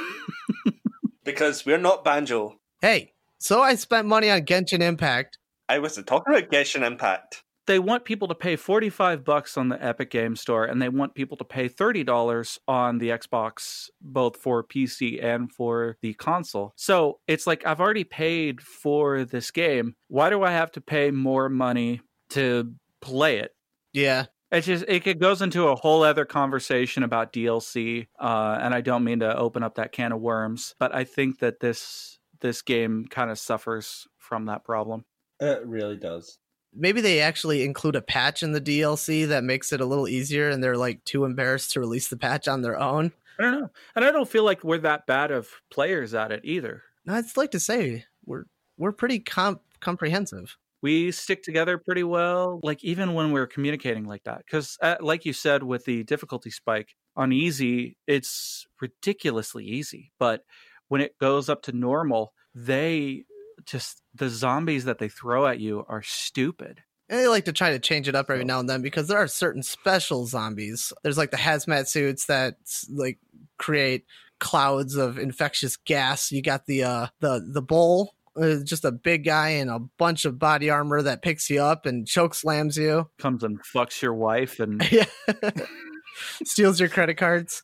Because we're not Banjo. hey so i spent money on genshin impact I was talking about Genshin Impact. They want people to pay 45 bucks on the Epic Game Store and they want people to pay $30 on the Xbox both for PC and for the console. So, it's like I've already paid for this game. Why do I have to pay more money to play it? yeah It just it it goes into a whole other conversation about DLC, uh, and I don't mean to open up that can of worms, but I think that this this game kind of suffers from that problem. It really does. Maybe they actually include a patch in the DLC that makes it a little easier and they're like too embarrassed to release the patch on their own. I don't know, and I don't feel like we're that bad of players at it either. No, it's like to say we're we're pretty comp- comprehensive. We stick together pretty well, like even when we're communicating like that. Because, uh, like you said, with the difficulty spike on easy, it's ridiculously easy. But when it goes up to normal, they just the zombies that they throw at you are stupid. And they like to try to change it up every now and then because there are certain special zombies. There's like the hazmat suits that like create clouds of infectious gas. You got the uh the the bull, uh, just a big guy in a bunch of body armor that picks you up and choke slams you. Comes and fucks your wife and Yeah. Steals your credit cards.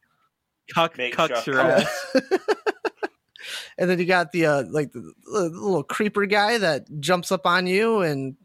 cuck, Make cucks your ass. and then you got the uh like the, the little creeper guy that jumps up on you and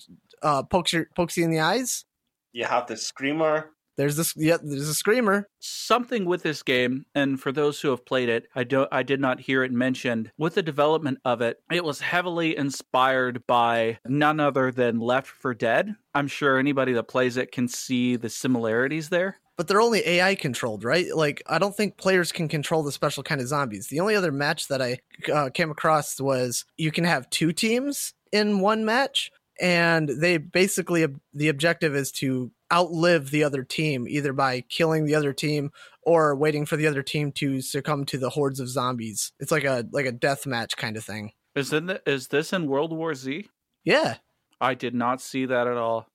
uh pokes your pokes you in the eyes. You have the Screamer. There's this yeah, there's a screamer. something with this game and for those who have played it i don't i did not hear it mentioned with the development of it it was heavily inspired by none other than Left 4 Dead i'm sure anybody that plays it can see the similarities there But they're only AI controlled, right? Like, I don't think players can control the special kind of zombies. The only other match that I uh, came across was you can have two teams in one match, and they basically the objective is to outlive the other team either by killing the other team or waiting for the other team to succumb to the hordes of zombies. It's like a like a death match kind of thing. is, in the, is this in world war z Yeah, i did not see that at all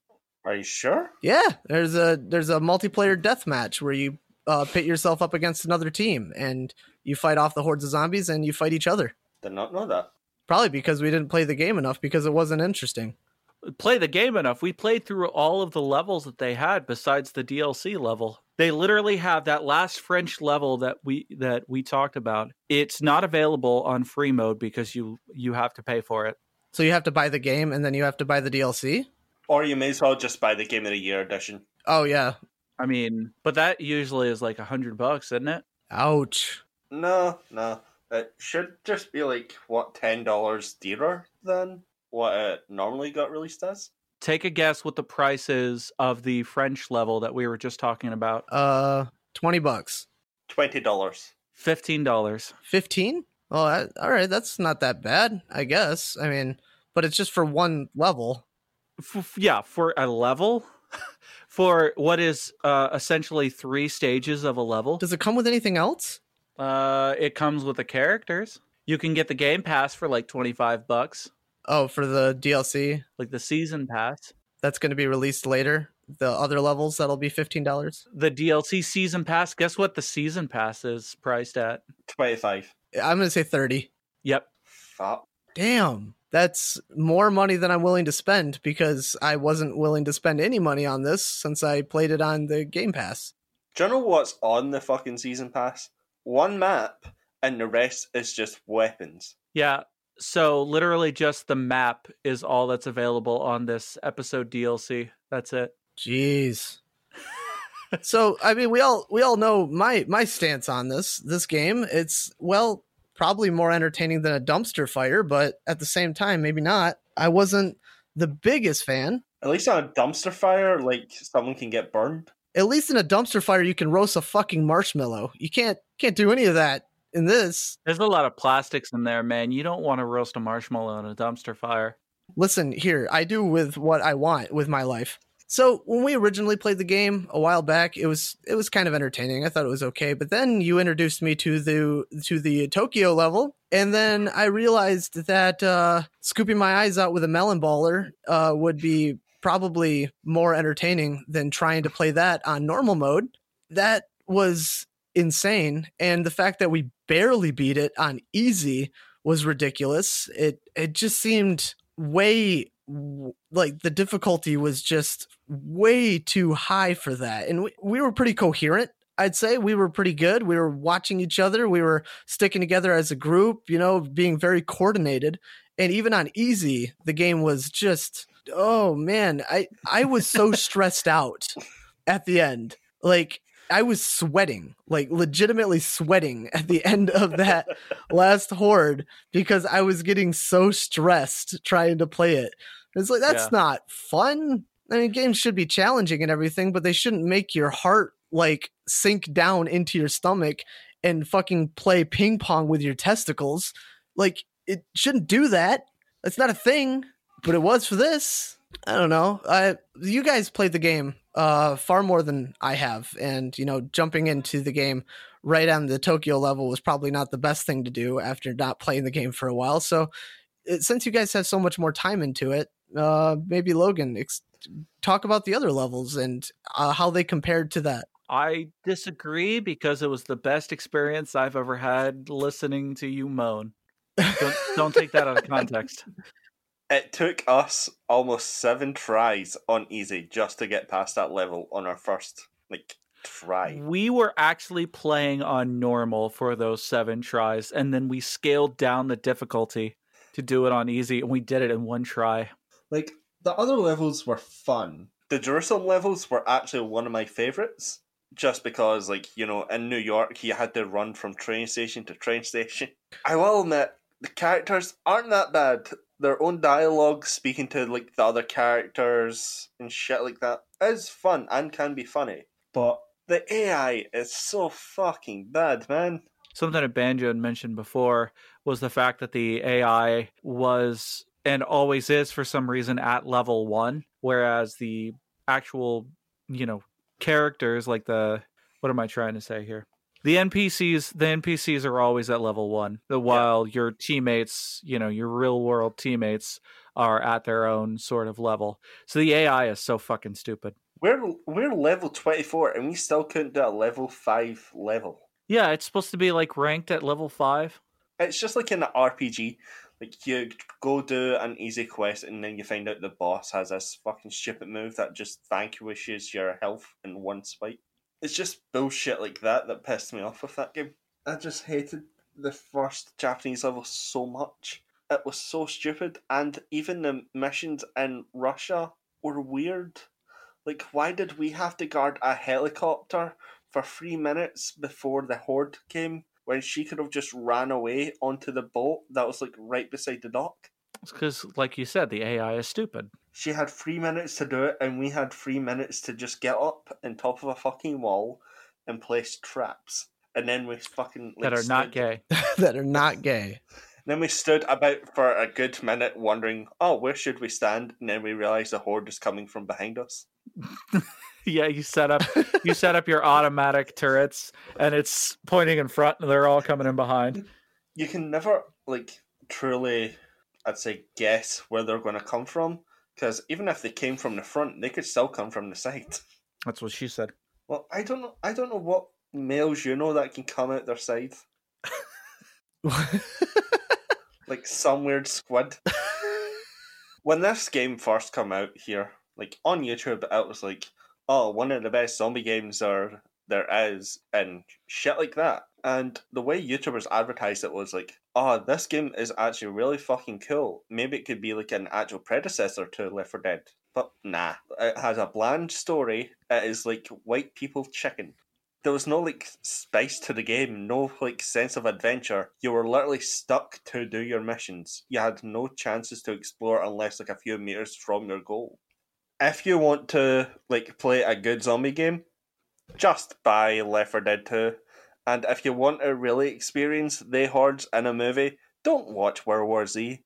Are you sure? yeah. There's a there's a multiplayer death match where you uh, pit yourself up against another team and you fight off the hordes of zombies and you fight each other. Did not know that. Probably because we didn't play the game enough because it wasn't interesting. play the game enough we played through all of the levels that they had besides the dlc level they literally have that last french level that we that we talked about it's not available on free mode because you you have to pay for it So you have to buy the game and then you have to buy the DLC. Or you may as well just buy the Game of the Year edition. Oh yeah. i mean but that usually is like a hundred bucks isn't it Ouch. No, no. It should just be like, what, $10 dearer than what it normally got released as? take a guess what the price is of the french level that we were just talking about Uh, twenty bucks. $20. $15 Fifteen. Oh, that, all right. That's not that bad, I guess. I mean, but it's just for one level. F- f- yeah for a level for what is uh, essentially three stages of a level Does it come with anything else? Uh, it comes with the characters. You can get the Game Pass for like 25 bucks, Oh, for the DLC like the season pass. that's going to be released later. The other levels that'll be fifteen dollars. The DLC season pass, guess what the season pass is priced at? 25. I'm going to say thirty. Yep. Fuck. Damn, that's more money than I'm willing to spend because I wasn't willing to spend any money on this since I played it on the Game Pass. Do you know what's on the fucking season pass? One map, and the rest is just weapons. Yeah. So literally just the map is all that's available on this episode DLC. That's it. Jeez. so I mean, we all we all know my my stance on this this game. It's well probably more entertaining than a dumpster fire, but at the same time, maybe not. I wasn't the biggest fan. At least on a dumpster fire, like someone can get burned. At least in a dumpster fire, you can roast a fucking marshmallow. You can't can't do any of that in this. There's a lot of plastics in there, man. You don't want to roast a marshmallow in a dumpster fire. Listen, here, I do with what I want with my life. So when we originally played the game a while back, it was it was kind of entertaining. I thought it was okay, but then you introduced me to the to the Tokyo level, and then I realized that uh, scooping my eyes out with a melon baller uh, would be probably more entertaining than trying to play that on normal mode. That was insane, and the fact that we barely beat it on easy was ridiculous. It it just seemed way like the difficulty was just way too high for that. And we, we were pretty coherent. I'd say we were pretty good. We were watching each other. We were sticking together as a group, you know, being very coordinated. And even on easy, the game was just oh man, I I was so stressed out at the end. Like I was sweating, like legitimately sweating at the end of that last horde because I was getting so stressed trying to play it. It's like that's Yeah. not fun. I mean, games should be challenging and everything, but they shouldn't make your heart like sink down into your stomach and fucking play ping pong with your testicles. Like it shouldn't do that. That's not a thing, but it was for this. I don't know. I you guys played the game uh far more than I have and you know jumping into the game right on the Tokyo level was probably not the best thing to do after not playing the game for a while. So it, since you guys have so much more time into it, uh maybe Logan ex- talk about the other levels and uh, how they compared to that. I disagree because it was the best experience I've ever had listening to you moan. Don't, don't take that out of context. It took us almost seven tries on easy just to get past that level on our first like try. We were actually playing on normal for those seven tries, and then we scaled down the difficulty to do it on easy, and we did it in one try. Like the other levels were fun. The Jerusalem levels were actually one of my favorites, just because, like you know, in New York you had to run from train station to train station. I will admit the characters aren't that bad. Their own dialogue, speaking to like the other characters and shit like that, is fun and can be funny. But the AI is so fucking bad, man. Something that Banjo had mentioned before was the fact that the AI was and always is for some reason at level one, whereas the actual, you know, characters like the what am I trying to say here? The NPCs, the NPCs are always at level one, the while your teammates, you know, your real world teammates are at their own sort of level. So the AI is so fucking stupid. We're we're level twenty four and we still couldn't do a level five level. Yeah, it's supposed to be like ranked at level five. It's just like in the RPG. Like you go do an easy quest and then you find out the boss has this fucking stupid move that just vanquishes your health in one swipe. It's just bullshit like that that pissed me off with that game. I just hated the first Japanese level so much. It was so stupid, and even the missions in Russia were weird. Like, why did we have to guard a helicopter for three minutes before the horde came when she could have just ran away onto the boat that was like right beside the dock? It's because, like you said, the AI is stupid. She had three minutes to do it, and we had three minutes to just get up on top of a fucking wall and place traps. And then we fucking like, that are not gay. that are not gay. Then we stood about for a good minute wondering, oh, where should we stand? And then we realized the horde is coming from behind us. yeah, you set up you set up your automatic turrets, and it's pointing in front, and they're all coming in behind. you can never like truly, I'd say, guess where they're going to come from. Because even if they came from the front, they could still come from the side. That's what she said. Well, I don't know. I don't know what males you know that can come out their side, like some weird squid. when this game first came out here, like on YouTube, it was like, oh, one of the best zombie games there there is, and shit like that. And the way YouTubers advertised it was like, oh, this game is actually really fucking cool. Maybe it could be like an actual predecessor to Left 4 Dead. But nah, it has a bland story. It is like white people chicken. There was no like spice to the game, no like sense of adventure. You were literally stuck to do your missions. You had no chances to explore unless like a few meters from your goal. If you want to like play a good zombie game, just buy Left 4 Dead 2. And if you want to really experience the hordes in a movie, don't watch World War Z.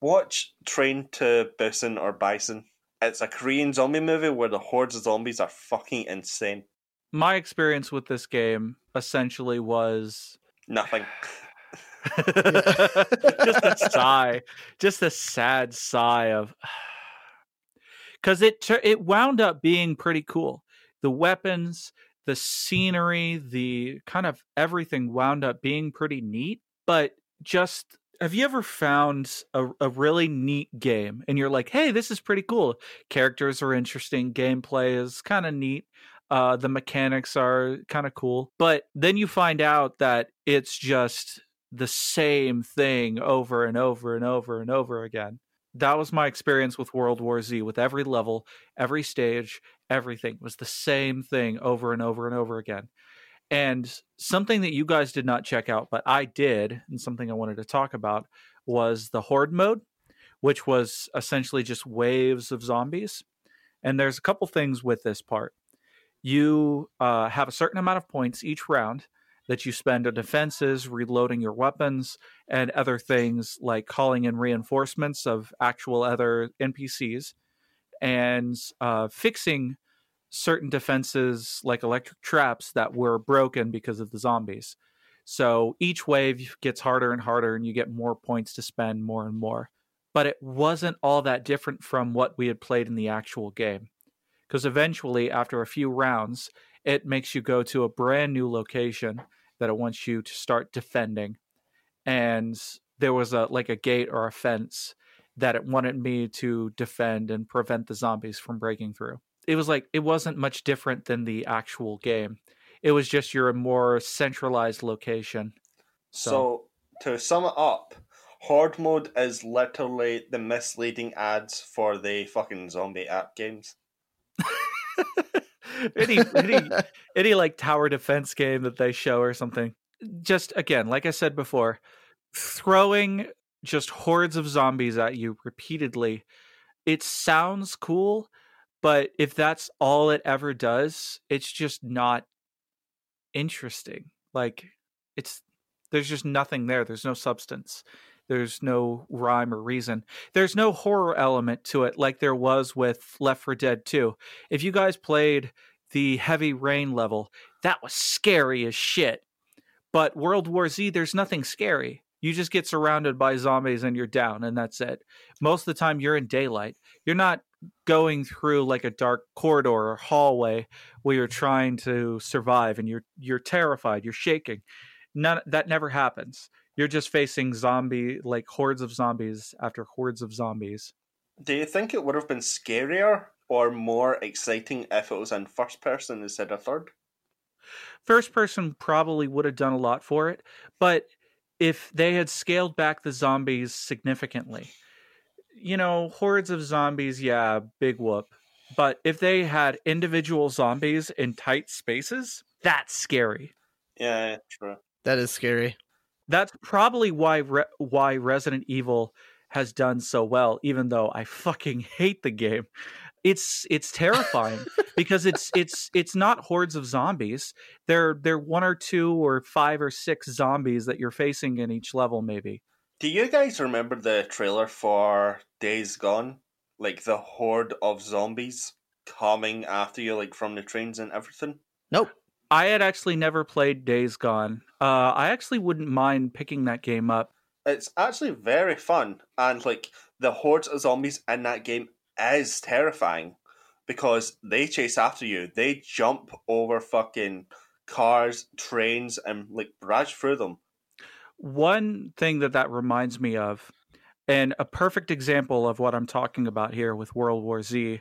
Watch Train to Busan or Bison. It's a Korean zombie movie where the hordes of zombies are fucking insane. My experience with this game essentially was Nothing. just a sigh, just a sad sigh of because it it wound up being pretty cool. The weapons, the scenery, the kind of everything wound up being pretty neat. But just have you ever found a, a really neat game and you're like, hey, this is pretty cool? Characters are interesting, gameplay is kind of neat. Uh, the mechanics are kind of cool, but then you find out that it's just the same thing over and over and over and over again. That was my experience with World War Z. With every level, every stage, everything was the same thing over and over and over again. And something that you guys did not check out, but I did, and something I wanted to talk about was the Horde mode, which was essentially just waves of zombies. And there's a couple things with this part. You uh, have a certain amount of points each round that you spend on defenses, reloading your weapons, and other things like calling in reinforcements of actual other NPCs and uh, fixing certain defenses like electric traps that were broken because of the zombies. So each wave gets harder and harder, and you get more points to spend more and more. But it wasn't all that different from what we had played in the actual game. Because eventually, after a few rounds, it makes you go to a brand new location that it wants you to start defending. And there was a like a gate or a fence that it wanted me to defend and prevent the zombies from breaking through. It was like it wasn't much different than the actual game. It was just you're a more centralized location. So, So- to sum it up, Horde mode is literally the misleading ads for the fucking zombie app games. any any any like tower defense game that they show or something. Just again, like I said before, throwing just hordes of zombies at you repeatedly. It sounds cool, but if that's all it ever does, it's just not interesting. Like it's there's just nothing there. There's no substance. There's no rhyme or reason. There's no horror element to it like there was with Left 4 Dead 2. If you guys played the heavy rain level, that was scary as shit. But World War Z, there's nothing scary. You just get surrounded by zombies and you're down, and that's it. Most of the time, you're in daylight. You're not going through like a dark corridor or hallway where you're trying to survive and you're you're terrified, you're shaking. None that never happens. You're just facing zombie like hordes of zombies after hordes of zombies. Do you think it would have been scarier or more exciting if it was in first person instead of third? first person probably would have done a lot for it but if they had scaled back the zombies significantly you know hordes of zombies yeah big whoop but if they had individual zombies in tight spaces that's scary Yeah, true. that is scary. That's probably why Re- why Resident Evil has done so well even though I fucking hate the game it's it's terrifying because it's it's it's not hordes of zombies they're they're one or two or five or six zombies that you're facing in each level maybe Do you guys remember the trailer for Days Gone? Like the horde of zombies coming after you, like from the trains and everything? Nope. I had actually never played Days Gone. Uh, I actually wouldn't mind picking that game up. It's actually very fun, and like the hordes of zombies in that game is terrifying because they chase after you. They jump over fucking cars, trains, and like barrage through them. One thing that that reminds me of, and a perfect example of what I'm talking about here with World War Z,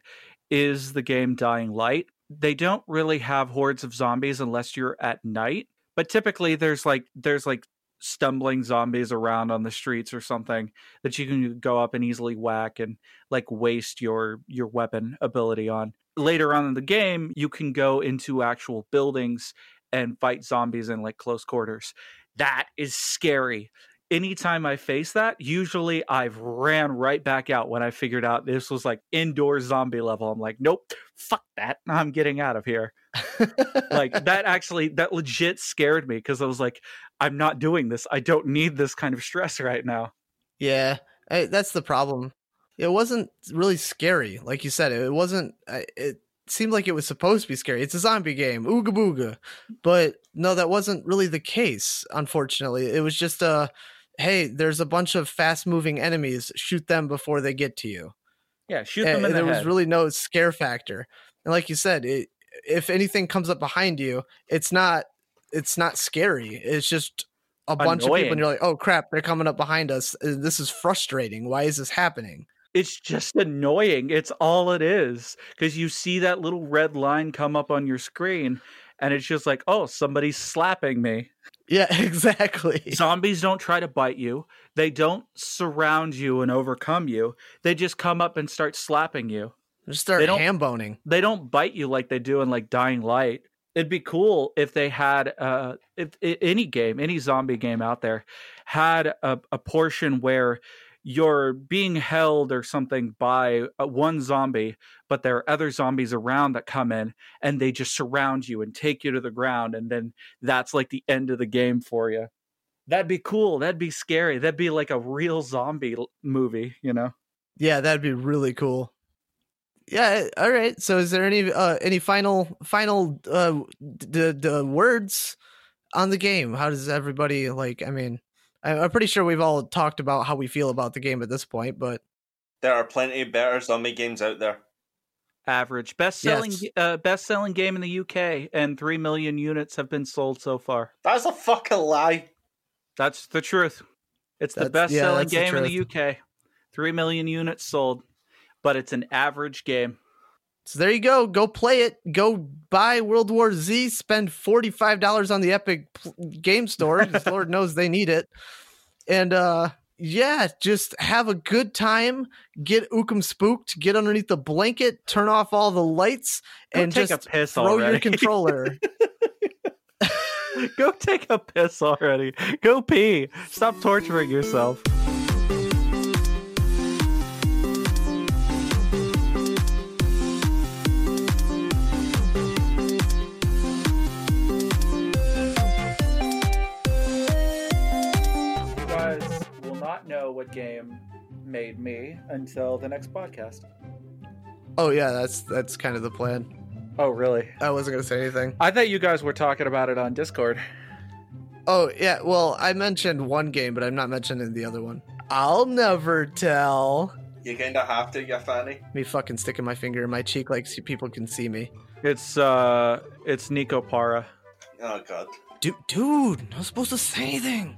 is the game Dying Light. They don't really have hordes of zombies unless you're at night, but typically there's like there's like stumbling zombies around on the streets or something that you can go up and easily whack and like waste your your weapon ability on. Later on in the game, you can go into actual buildings and fight zombies in like close quarters. That is scary. Anytime I face that, usually I've ran right back out when I figured out this was like indoor zombie level. I'm like, nope, fuck that. I'm getting out of here. like that actually that legit scared me because I was like, I'm not doing this. I don't need this kind of stress right now. Yeah, I, that's the problem. It wasn't really scary, like you said. It wasn't. It seemed like it was supposed to be scary. It's a zombie game, ooga booga, but no, that wasn't really the case. Unfortunately, it was just a hey, there's a bunch of fast moving enemies. Shoot them before they get to you. Yeah, shoot them. And, and the there head. was really no scare factor. And like you said, it, if anything comes up behind you, it's not it's not scary. It's just a bunch of people, and you're like, oh crap, they're coming up behind us. Uh, this is frustrating. Why is this happening? It's just annoying. It's all it is because you see that little red line come up on your screen, and it's just like, oh, somebody's slapping me. Yeah, exactly. Zombies don't try to bite you. They don't surround you and overcome you. They just come up and start slapping you. Just start They ham boning. They don't bite you like they do in like Dying Light. It'd be cool if they had uh if, i any game, any zombie game out there had a, a portion where you're being held or something by uh, one zombie, but there are other zombies around that come in and they just surround you and take you to the ground, and then that's like the end of the game for you. That'd be cool. That'd be scary. That'd be like a real zombie movie, you know? Yeah, that'd be really cool. Yeah. All right. So, is there any uh, any final final uh, the the words on the game? How does everybody like? I mean, I'm pretty sure we've all talked about how we feel about the game at this point, but There are plenty better zombie games out there. Average best selling Yes. uh, best selling game in the UK, and three million units have been sold so far. That's a fucking lie. That's the truth. It's the That's- best yeah, selling that's the game in the UK. Three million units sold, but it's an average game. So there you go. Go play it. Go buy World War Z. Spend forty five dollars on the Epic Game Store. Lord knows they need it. And uh yeah, just have a good time. Get Ookum spooked. Get underneath the blanket. Turn off all the lights, Go and take just a piss throw already. your controller. Go take a piss already. Go pee. Stop torturing yourself. Not know what game made me until the next podcast. oh yeah, that's that's kind of the plan. Oh, really? I wasn't gonna say anything. I thought you guys were talking about it on Discord. Oh yeah, well I mentioned one game, but I'm not mentioning the other one. I'll never tell. You kinda have to, you fanny. Me fucking sticking my finger in my cheek like see- people can see me. It's uh, it's Nekopara. Oh god. Dude, dude, not supposed to say anything.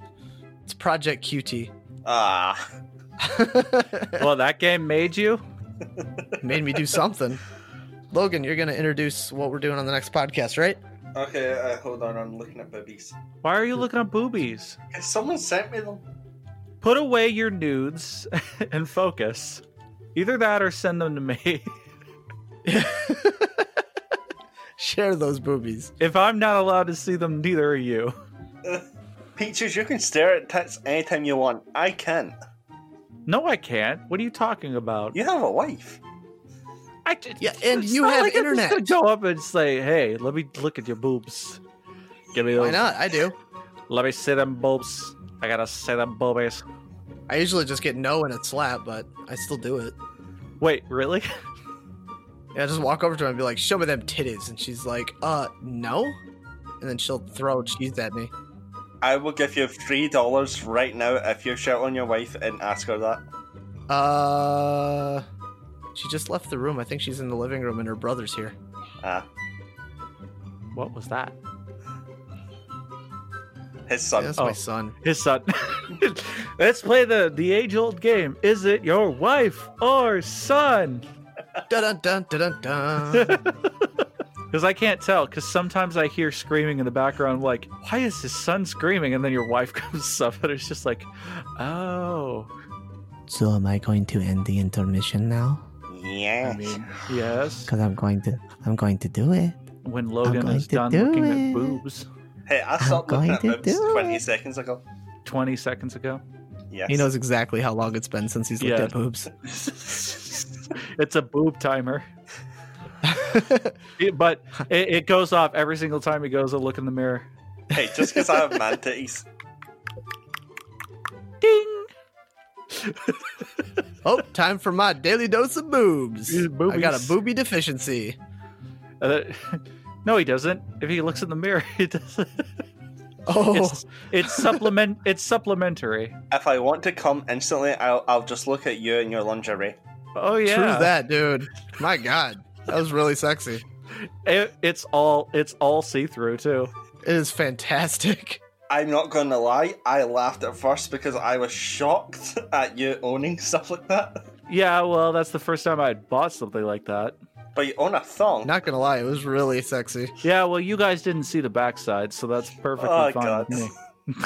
It's Project QT. Ah. Well, that game made you. Made me do something. Logan, you're gonna introduce what we're doing on the next podcast, right? Okay, uh, hold on, I'm looking at boobies. Why are you looking at boobies? Someone sent me them? Put away your nudes and focus. Either that or send them to me. Share those boobies. If I'm not allowed to see them, neither are you. Peaches, you can stare at tits anytime you want. I can't. No, I can't. What are you talking about? You have a wife. I d- Yeah, and you not have like I'm just internet. gonna go up and say, "Hey, let me look at your boobs. Give me those. Why not? I do. Let me see them boobs. I gotta see them boobies." I usually just get no and a slap, but I still do it. Wait, really? Yeah, I just walk over to her and be like, "Show me them titties," and she's like, "Uh, no." and then she'll throw cheese at me. I will give you three dollars right now if you shout on your wife and ask her that. Uh, she just left the room. I think she's in the living room, and her brother's here. Ah, What was that? his son. That's Oh. my son. His son. Let's play the the age old game. Is it your wife or son? Dun dun dun dun dun. Because I can't tell. Because sometimes I hear screaming in the background, like, why is his son screaming? And then your wife comes up, and it's just like, oh. so am I going to end the intermission now? Yeah. I mean, yes. Because I'm going to. I'm going to do it. When Logan going is to done do looking it. at boobs hey, I stopped going looking at boobs 20 it. seconds ago. 20 seconds ago. Yes. He knows exactly how long it's been since he's looked Yeah. at boobs. it's a boob timer. It- but it, it goes off every single time he goes to look in the mirror. Hey, just because I have man titties. Ding! oh, time for my daily dose of boobs. These I got a booby deficiency. Uh, no, he doesn't. If he looks in the mirror, he doesn't. Oh, It's it's supplement. It's supplementary. If I want to come instantly, I'll, I'll just look at you in your lingerie. Oh yeah, true that, dude. My God, that was really sexy. It, it's all it's all see through too. It is fantastic. I'm not going to lie, I laughed at first because I was shocked at you owning stuff like that. Yeah, well, that's the first time I had bought something like that. But you own a thong. Not gonna lie, it was really sexy. Yeah, well, you guys didn't see the backside, so that's perfectly Oh, fine God. with me.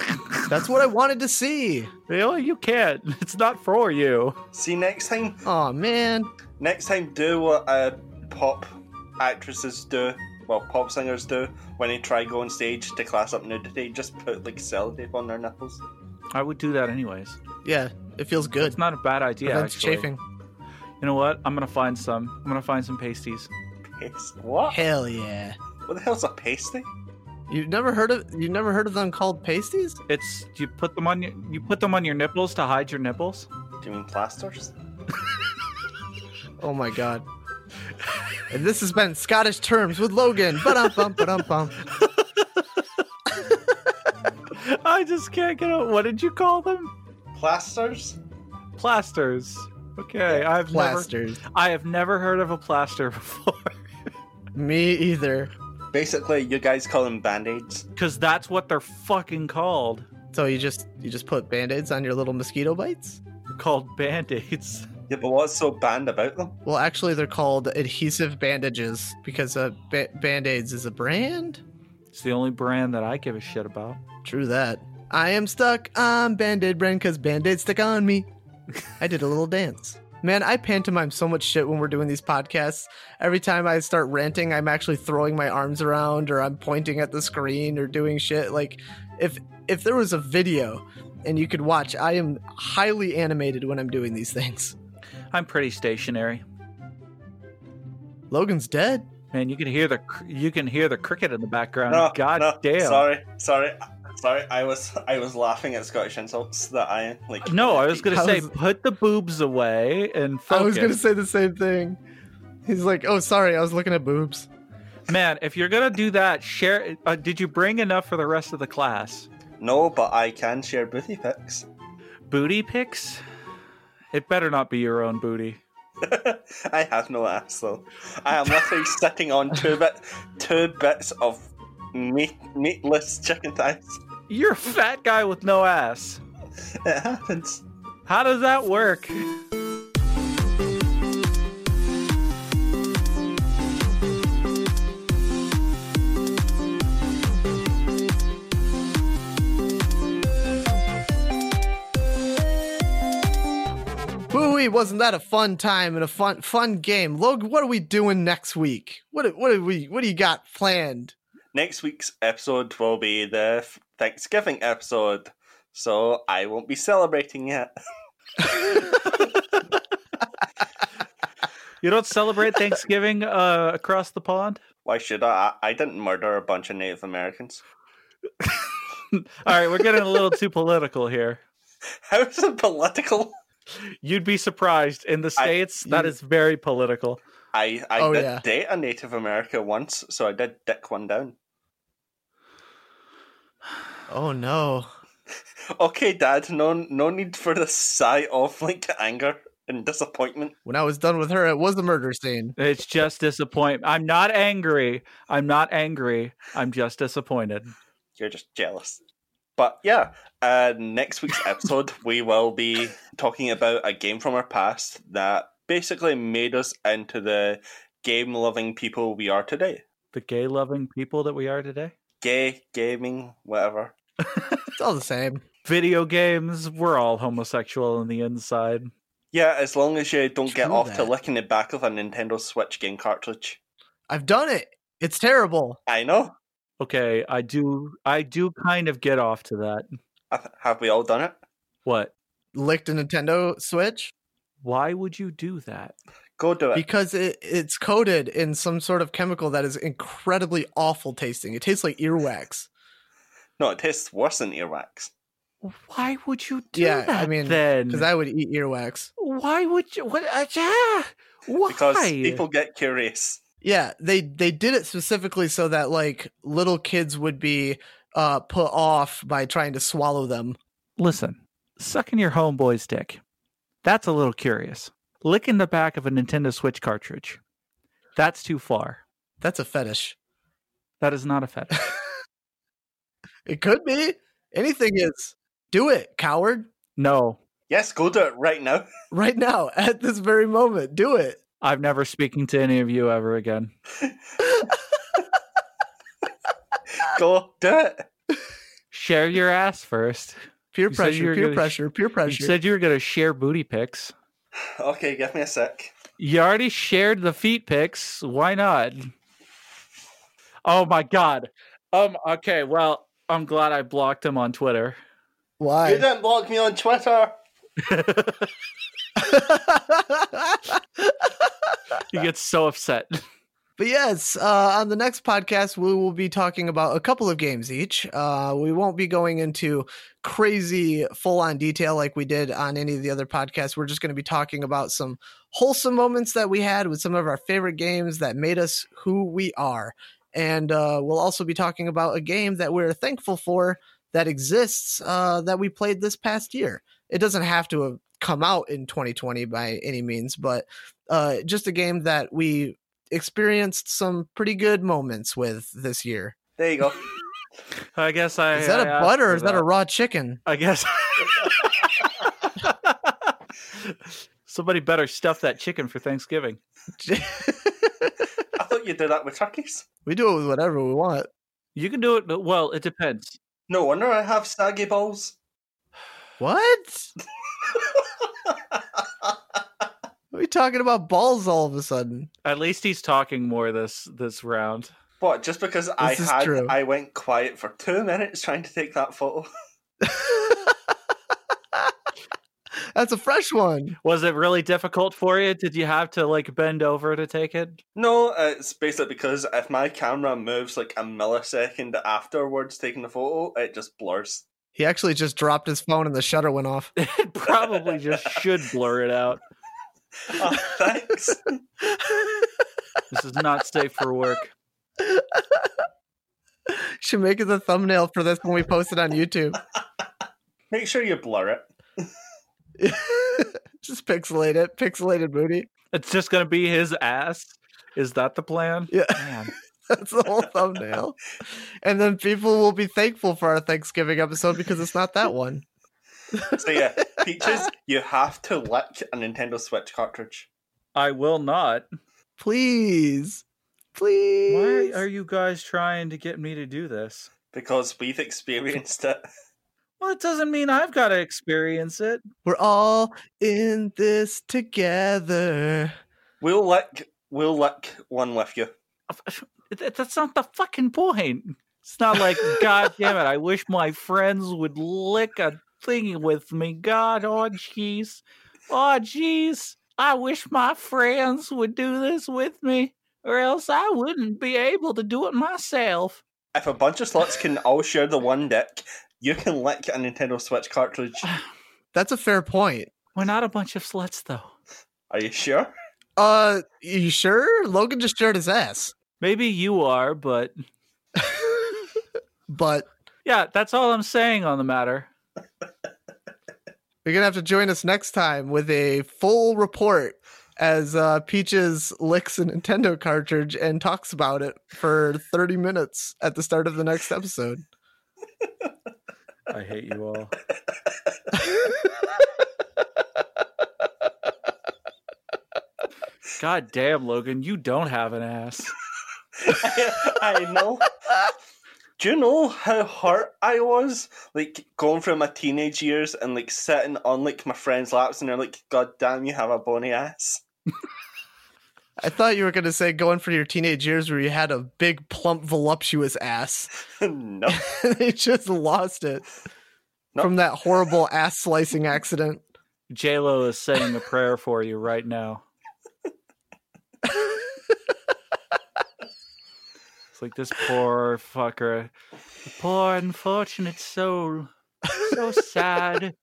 That's what I wanted to see. Well, you can't. It's not for you. See, next time, Oh man, next time, do what uh, pop actresses do, well, pop singers do, when they try go on stage to class up nudity. Just put like sellotape on their nipples. I would do that anyways. yeah, it feels good. It's not a bad idea. Prevents actually. chafing. You know what? I'm gonna find some. I'm gonna find some pasties. Paste. What? Hell yeah. What the hell's a pasty? You've never heard of you've never heard of them called pasties? It's you put them on your you put them on your nipples to hide your nipples. Do you mean plasters? Oh my god. And this has been Scottish terms with Logan. Ba-dum bum ba-dum bum. I just can't get out. What did you call them? Plasters? Plasters. Okay, I've Plasters. never I have never heard of a plaster before. Me either. Basically, you guys call them band-aids. Cause that's what they're fucking called. So you just you just put band-aids on your little mosquito bites? They're called band-aids. Yeah, but what's so banned about them? Well, actually they're called adhesive bandages because uh, ba- band-aids is a brand. It's the only brand that I give a shit about. True that. I am stuck on Band-Aid brand because Band-Aid stuck on me. I did a little dance. Man, I pantomime so much shit when we're doing these podcasts. Every time I start ranting, I'm actually throwing my arms around or I'm pointing at the screen or doing shit. Like if if there was a video and you could watch, I am highly animated when I'm doing these things. I'm pretty stationary. Logan's dead. Man, you can hear the cr- you can hear the cricket in the background. No, God no, damn. Sorry, sorry, sorry. I was I was laughing at Scottish insults that I like. No, I was gonna I say was- put the boobs away and focus. I was gonna say the same thing. He's like, "Oh, sorry, I was looking at boobs." Man, if you're gonna do that, share. Uh, did you bring enough for the rest of the class? No, but I can share booty pics. Booty pics? It better not be your own booty. I have no ass though. I am literally sitting on two bit two bits of meat meatless chicken thighs. You're a fat guy with no ass. It happens. How does that work? Wooey, wasn't that a fun time and a fun fun game? Logan, what are we doing next week? What what do we what do you got planned? Next week's episode will be the Thanksgiving episode, so I won't be celebrating yet. You don't celebrate Thanksgiving uh, across the pond? Why should I? I I didn't murder a bunch of Native Americans. All right, we're getting a little too political here. How is it political? You'd be surprised. In the I- states, that you- is very political. I I Oh, did yeah. date a Native American once, so I did dick one down. Oh no. Okay, Dad. No, no need for the sigh of like anger and disappointment. When I was done with her, it was a murder scene. It's just disappointment. I'm not angry. I'm not angry. I'm just disappointed. You're just jealous. But yeah, uh, next week's episode, we will be talking about a game from our past that basically made us into the game loving people we are today. The gay loving people that we are today. Gay, gaming, whatever. It's all the same. Video games, we're all homosexual on the inside. Yeah, as long as you don't get True off to licking the back of a Nintendo Switch game cartridge. I've done it. It's terrible. I know. Okay, I do I do kind of get off to that. Have we all done it? What? Licked a Nintendo Switch Why would you do that? Go do it. because it, it's coated in some sort of chemical that is incredibly awful tasting. It tastes like earwax. no, it tastes worse than earwax. Why would you do Yeah, that I mean, then? Because I would eat earwax. Why would you what uh, yeah, why? Because people get curious. Yeah, they they did it specifically so that like little kids would be uh put off by trying to swallow them. Listen, sucking your homeboy's dick. That's a little curious. Licking the back of a Nintendo Switch cartridge. That's too far. That's a fetish. That is not a fetish. It could be. Anything is. Do it, coward. no, Yes, go do it right now. Right now, at this very moment. Do it. I'm never speaking to any of you ever again. Go do it. Share your ass first. Peer You said you pressure, were peer gonna pressure, peer You said you were going to share booty pics. Okay, give me a sec. You already shared the feet pics. Why not? Oh my god. Um. Okay. Well, I'm glad I blocked him on Twitter. Why? You didn't block me on Twitter. he gets so upset. But yes, uh, on the next podcast, we will be talking about a couple of games each. Uh, we won't be going into crazy full on detail like we did on any of the other podcasts. We're just going to be talking about some wholesome moments that we had with some of our favorite games that made us who we are. And uh, we'll also be talking about a game that we're thankful for that exists uh, that we played this past year. It doesn't have to have come out in 2020 by any means, but uh, just a game that we experienced some pretty good moments with this year. There you go. I guess I. Is that I a asked butt or for is that a raw chicken? I guess. Somebody better stuff that chicken for Thanksgiving. I thought you did that with turkeys. we do it with whatever we want. You can do it, but well, it depends. No wonder I have saggy balls. What? What are we talking about balls all of a sudden? At least he's talking more this this round. What? Just because I had, true. I went quiet for two minutes trying to take that photo. That's a fresh one. Was it really difficult for you? Did you have to like bend over to take it? No, uh, it's basically because if my camera moves like a millisecond afterwards taking the photo, it just blurs. He actually just dropped his phone and the shutter went off. It probably just should blur it out. Oh, thanks. This is not safe for work. Should make it the thumbnail for this when we post it on YouTube. Make sure you blur it. just pixelate it. Pixelated booty. It's just gonna be his ass. Is that the plan? Yeah. Man. That's the whole thumbnail. And then people will be thankful for our Thanksgiving episode because it's not that one. So yeah, Peaches, you have to lick a Nintendo Switch cartridge. I will not. Please. Please. Why are you guys trying to get me to do this? Because we've experienced it. Well, it doesn't mean I've got to experience it. We're all in this together. We'll lick we'll lick one with you. That's not the fucking point. It's not like, God damn it, I wish my friends would lick a thing with me. God, oh jeez. Oh jeez. I wish my friends would do this with me, or else I wouldn't be able to do it myself. If a bunch of sluts can all share the one dick, you can lick a Nintendo Switch cartridge. That's a fair point. We're not a bunch of sluts, though. Are you sure? Uh, you sure? Logan just shared his ass. Maybe you are, but But Yeah, that's all I'm saying on the matter. You're gonna have to join us next time with a full report as uh, Peaches licks a Nintendo cartridge and talks about it for 30 minutes at the start of the next episode. I hate you all. God damn, Logan, you don't have an ass. I, I know. Do you know how hurt I was? Like going through my teenage years and like sitting on like my friends' laps and they're like, God damn, you have a bony ass. I thought you were gonna say going for your teenage years where you had a big, plump, voluptuous ass. no. they just lost it Nope. from that horrible ass slicing accident. J Lo is saying a prayer for you right now. It's like this poor fucker, the poor unfortunate soul, so sad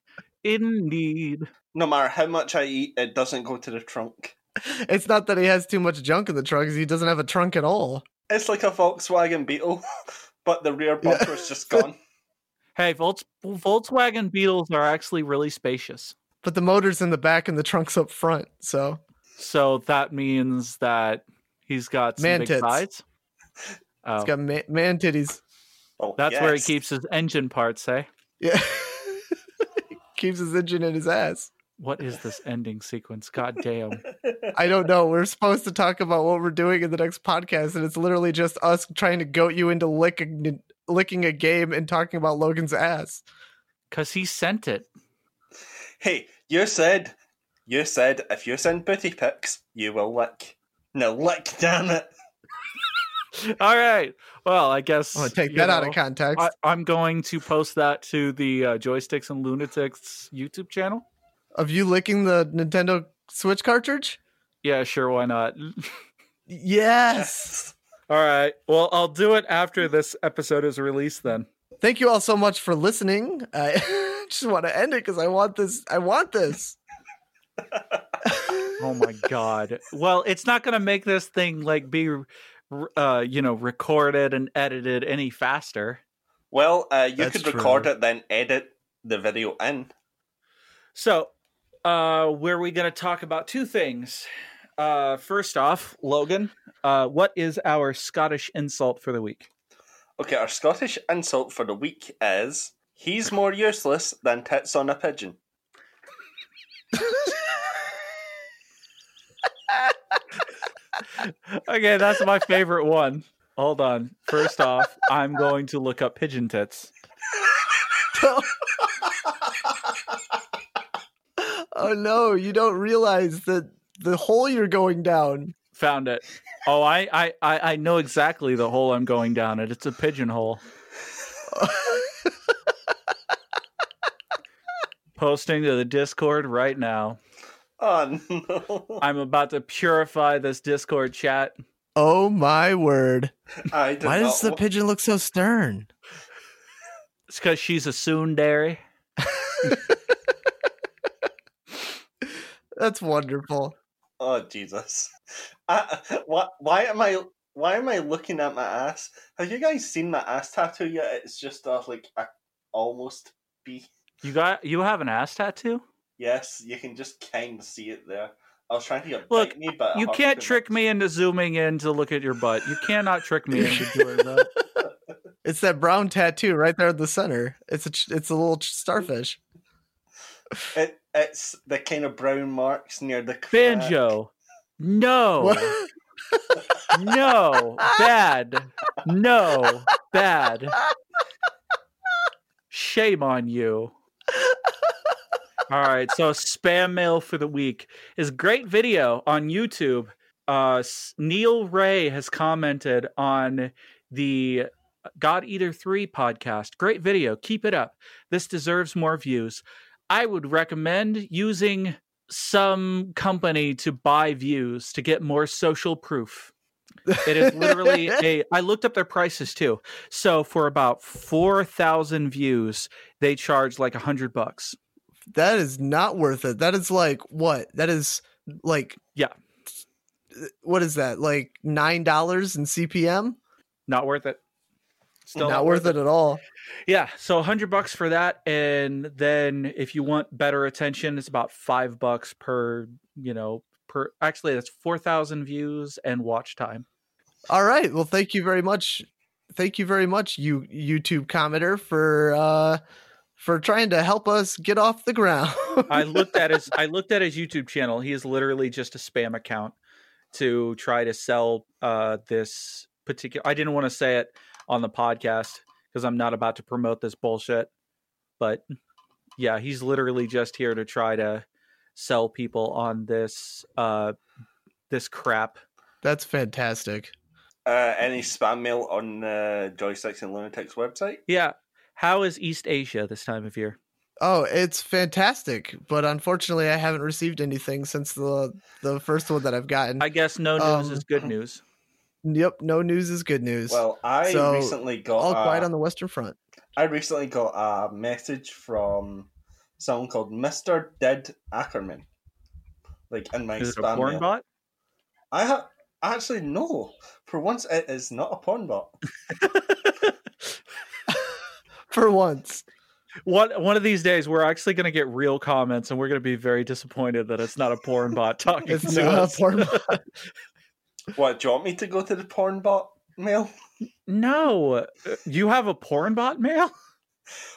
in need. No matter how much I eat, it doesn't go to the trunk. It's not that he has too much junk in the trunk; he doesn't have a trunk at all. It's like a Volkswagen Beetle, but the rear Yeah. bumper's just gone. Hey, Volks- Volkswagen Beetles are actually really spacious. But the motor's in the back and the trunk's up front. So So that means that he's got some Man big tits. sides. Oh, it's got ma- man titties. Oh, that's where he keeps his engine parts, eh? Yeah, keeps his engine in his ass. What is this ending sequence? God damn. I don't know. We're supposed to talk about what we're doing in the next podcast, and it's literally just us trying to goat you into licking licking a game and talking about Logan's ass. Because he sent it. Hey, you said, you said if you send booty pics, you will lick. Now lick, damn it. All right. Well, I guess. I'm gonna take that out of context. I, I'm going to post that to the uh, Joysticks and Lunatics YouTube channel. of you licking the Nintendo Switch cartridge? Yeah, sure. Why not? Yes. All right. Well, I'll do it after this episode is released then. Thank you all so much for listening. I just want to end it because I want this. I want this. Oh my god. Well, it's not going to make this thing like be uh, you know, recorded and edited any faster. Well, uh, you That's could record true. it, then edit the video in. So, uh where we going to talk about two things. Uh first off, Logan, uh what is our Scottish insult for the week? Okay, our Scottish insult for the week is he's more useless than tits on a pigeon. Okay, that's my favorite one. Hold on. First off, I'm going to look up pigeon tits. oh no, you don't realize that the hole you're going down. Found it. Oh, I I I I know exactly the hole I'm going down it. It's a pigeonhole. Posting to the Discord right now. Oh no! I'm about to purify this Discord chat. oh my word! I did Why does not the pigeon look so stern? It's because she's a soon, tsundere. That's wonderful. Oh Jesus! I, why, why am I? Why am I looking at my ass? Have you guys seen my ass tattoo yet? It's just a, like a almost B. You got you have an ass tattoo? Yes, you can just kind of see it there. I was trying to get Look, bite me, but You can't too trick me into zooming in to look at your butt. You cannot trick me into doing that. It's that brown tattoo right there in the center. It's a it's a little starfish. It, it's the kind of brown marks near the crack. Banjo. No. No. Bad. No. Bad. Shame on you. All right. So, spam mail for the week is great video on YouTube. Uh, Neil Ray has commented on the God Eater 3 podcast. Great video. Keep it up. This deserves more views. I would recommend using some company to buy views to get more social proof. It is literally a. I looked up their prices too. So for about four thousand views, they charge like a hundred bucks. That is not worth it. That is like what? That is like Yeah. What is that? Like nine dollars in CPM? Not worth it. Still not worth it at all. Yeah, so 100 bucks for that and then if you want better attention it's about 5 bucks per, you know, per actually that's 4000 views and watch time. All right. Well, thank you very much. Thank you very much, you YouTube commenter, for uh for trying to help us get off the ground. I looked at his I looked at his YouTube channel. He is literally just a spam account to try to sell uh this particular I didn't want to say it on the podcast because I'm not about to promote this bullshit. But yeah, he's literally just here to try to sell people on this uh this crap. That's fantastic. Uh, any spam mail on uh, Joysticks and Lunatics website? Yeah. How is East Asia this time of year? Oh, it's fantastic, but unfortunately, I haven't received anything since the the first one that I've gotten. I guess no news Um, is good news. Yep, no news is good news. Well, I So, recently got all quiet a- on the Western Front. I recently got a message from someone called Mister Dead Ackerman, like in my Is it a spam porn mail. bot? I have actually no. For once, it is not a porn bot. For once, One one of these days, we're actually going to get real comments, and we're going to be very disappointed that it's not a porn bot talking it's to not us. a porn bot. What? Do you want me to go to the porn bot mail? No, you have a porn bot mail.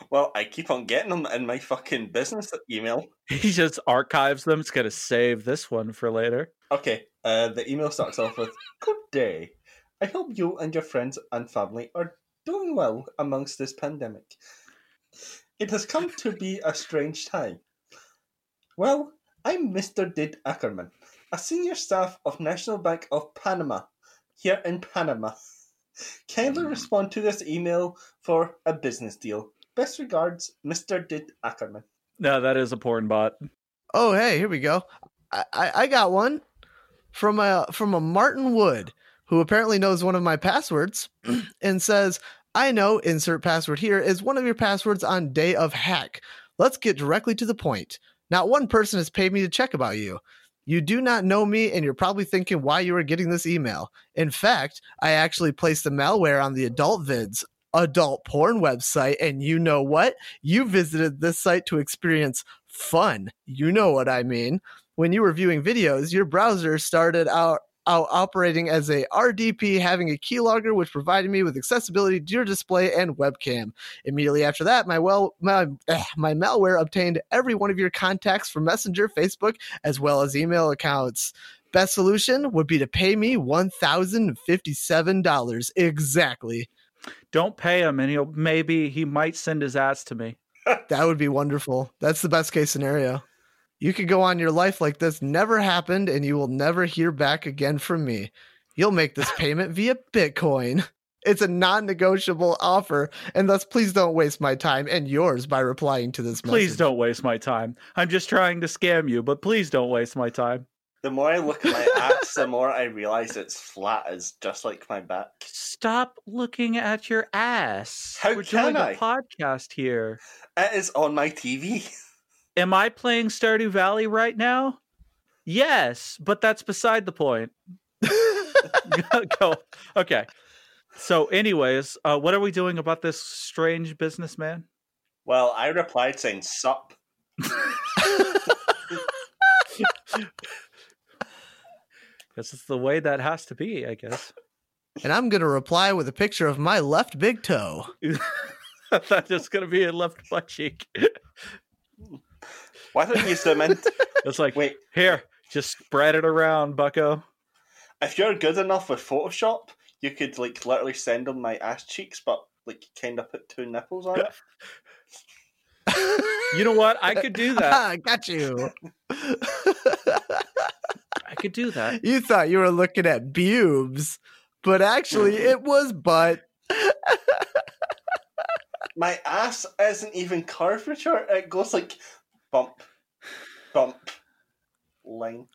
Well, I keep on getting them in my fucking business email. He just archives them. It's going to save this one for later. Okay, uh, the email starts off with Good day. I hope you and your friends and family are doing well amongst this pandemic. It has come to be a strange time. Well, I'm Mr. Did Ackerman, a senior staff of National Bank of Panama, here in Panama. Kindly mm-hmm. respond to this email for a business deal. Best regards, Mr. Did Ackerman. No, that is a porn bot. Oh, hey, here we go. I, I, I got one from a from a Martin Wood who apparently knows one of my passwords and says, "I know insert password here is one of your passwords on day of hack. Let's get directly to the point. Not one person has paid me to check about you. You do not know me, and you're probably thinking why you are getting this email. In fact, I actually placed the malware on the adult vids." Adult porn website, and you know what? You visited this site to experience fun. You know what I mean. When you were viewing videos, your browser started out, operating as a RDP, having a keylogger which provided me with accessibility to your display and webcam. Immediately after that, my well my, eh, my malware obtained every one of your contacts from Messenger, Facebook, as well as email accounts. Best solution would be to pay me one thousand and fifty-seven dollars exactly. Don't pay him, and he'll maybe he might send his ass to me. That would be wonderful. That's the best case scenario. You could go on your life like this never happened, and you will never hear back again from me. You'll make this payment via Bitcoin. It's a non negotiable offer, and thus please don't waste my time and yours by replying to this Please message. don't waste my time. I'm just trying to scam you, but please don't waste my time. The more I look at my ass, the more I realize it's flat as just like my back. Stop looking at your ass. How We're can doing I? a podcast here. It is on my TV. Am I playing Stardew Valley right now? Yes, but that's beside the point. Go. Okay. So, anyways, uh, what are we doing about this strange businessman? Well, I replied saying sup. Because it's the way that has to be, I guess. and I'm going to reply with a picture of my left big toe. I thought it was going to be a left butt cheek. Why don't you zoom in? It's like, Wait, here, just spread it around, bucko. if you're good enough with Photoshop, you could like literally send them my ass cheeks, but like kind of put two nipples on it. You know what? I could do that. Ah, got you. I could do that. you thought you were looking at pubes, but actually it was butt. My ass isn't even curvature; it goes like bump, bump, line.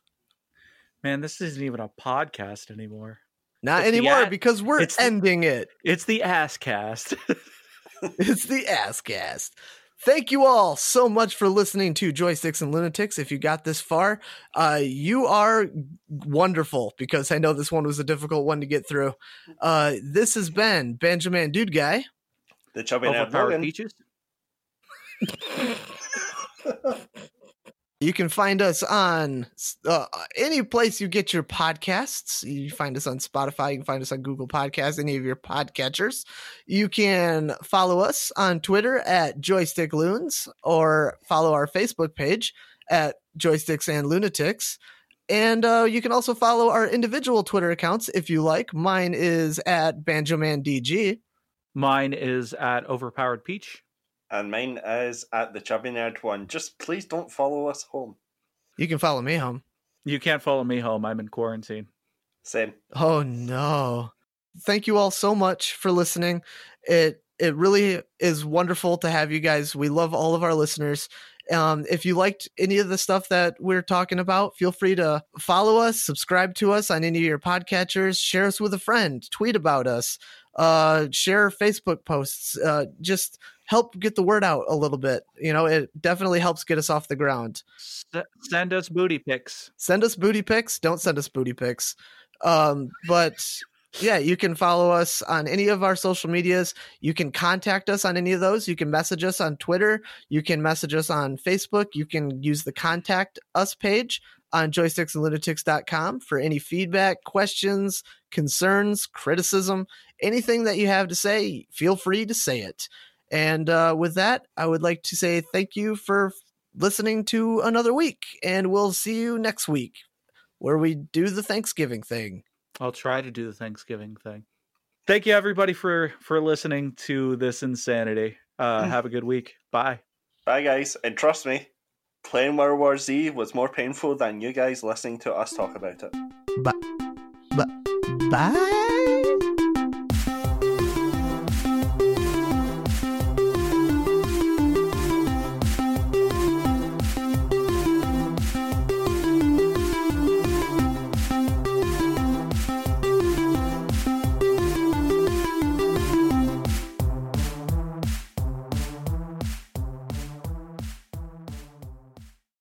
Man, this isn't even a podcast anymore. Not It's anymore a- because we're it's the- ending it. It's the ass cast. It's the ass cast. Thank you all so much for listening to Joysticks and Lunatics. If you got this far, uh, you are wonderful because I know this one was a difficult one to get through. Uh, this has been Banjo Man Dude Guy. The chubby nerd Overpowered peaches. You can find us on uh, any place you get your podcasts. You find us on Spotify. You can find us on Google Podcasts, any of your podcatchers. You can follow us on Twitter at Joystick Loons or follow our Facebook page at Joysticks and Lunatics. And uh, you can also follow our individual Twitter accounts if you like. Mine is at BanjoManDG. Mine is at Overpowered Peach. And mine is at the chubby nerd one. Just please don't follow us home. You can follow me home. You can't follow me home. I'm in quarantine. Same. Oh no. Thank you all so much for listening. It it really is wonderful to have you guys. We love all of our listeners. Um, if you liked any of the stuff that we're talking about, feel free to follow us, subscribe to us on any of your podcatchers, share us with a friend, tweet about us, uh, share Facebook posts. Uh, just help get the word out a little bit. You know, it definitely helps get us off the ground. S- send us booty pics. send us booty pics. Don't send us booty pics. Um but yeah you can follow us on any of our social medias. You can contact us on any of those. You can message us on twitter. You can message us on facebook. You can use the contact us page on joysticksandlunatics.com for any feedback questions concerns criticism anything that you have to say feel free to say it and uh, with that i would like to say thank you for listening to another week and we'll see you next week where we do the thanksgiving thing I'll try to do the Thanksgiving thing. Thank you everybody for for listening to this insanity. Uh, Mm. have a good week. Bye. Bye, guys. And trust me, playing World War Z was more painful than you guys listening to us talk about it. Bye. Bye. Bye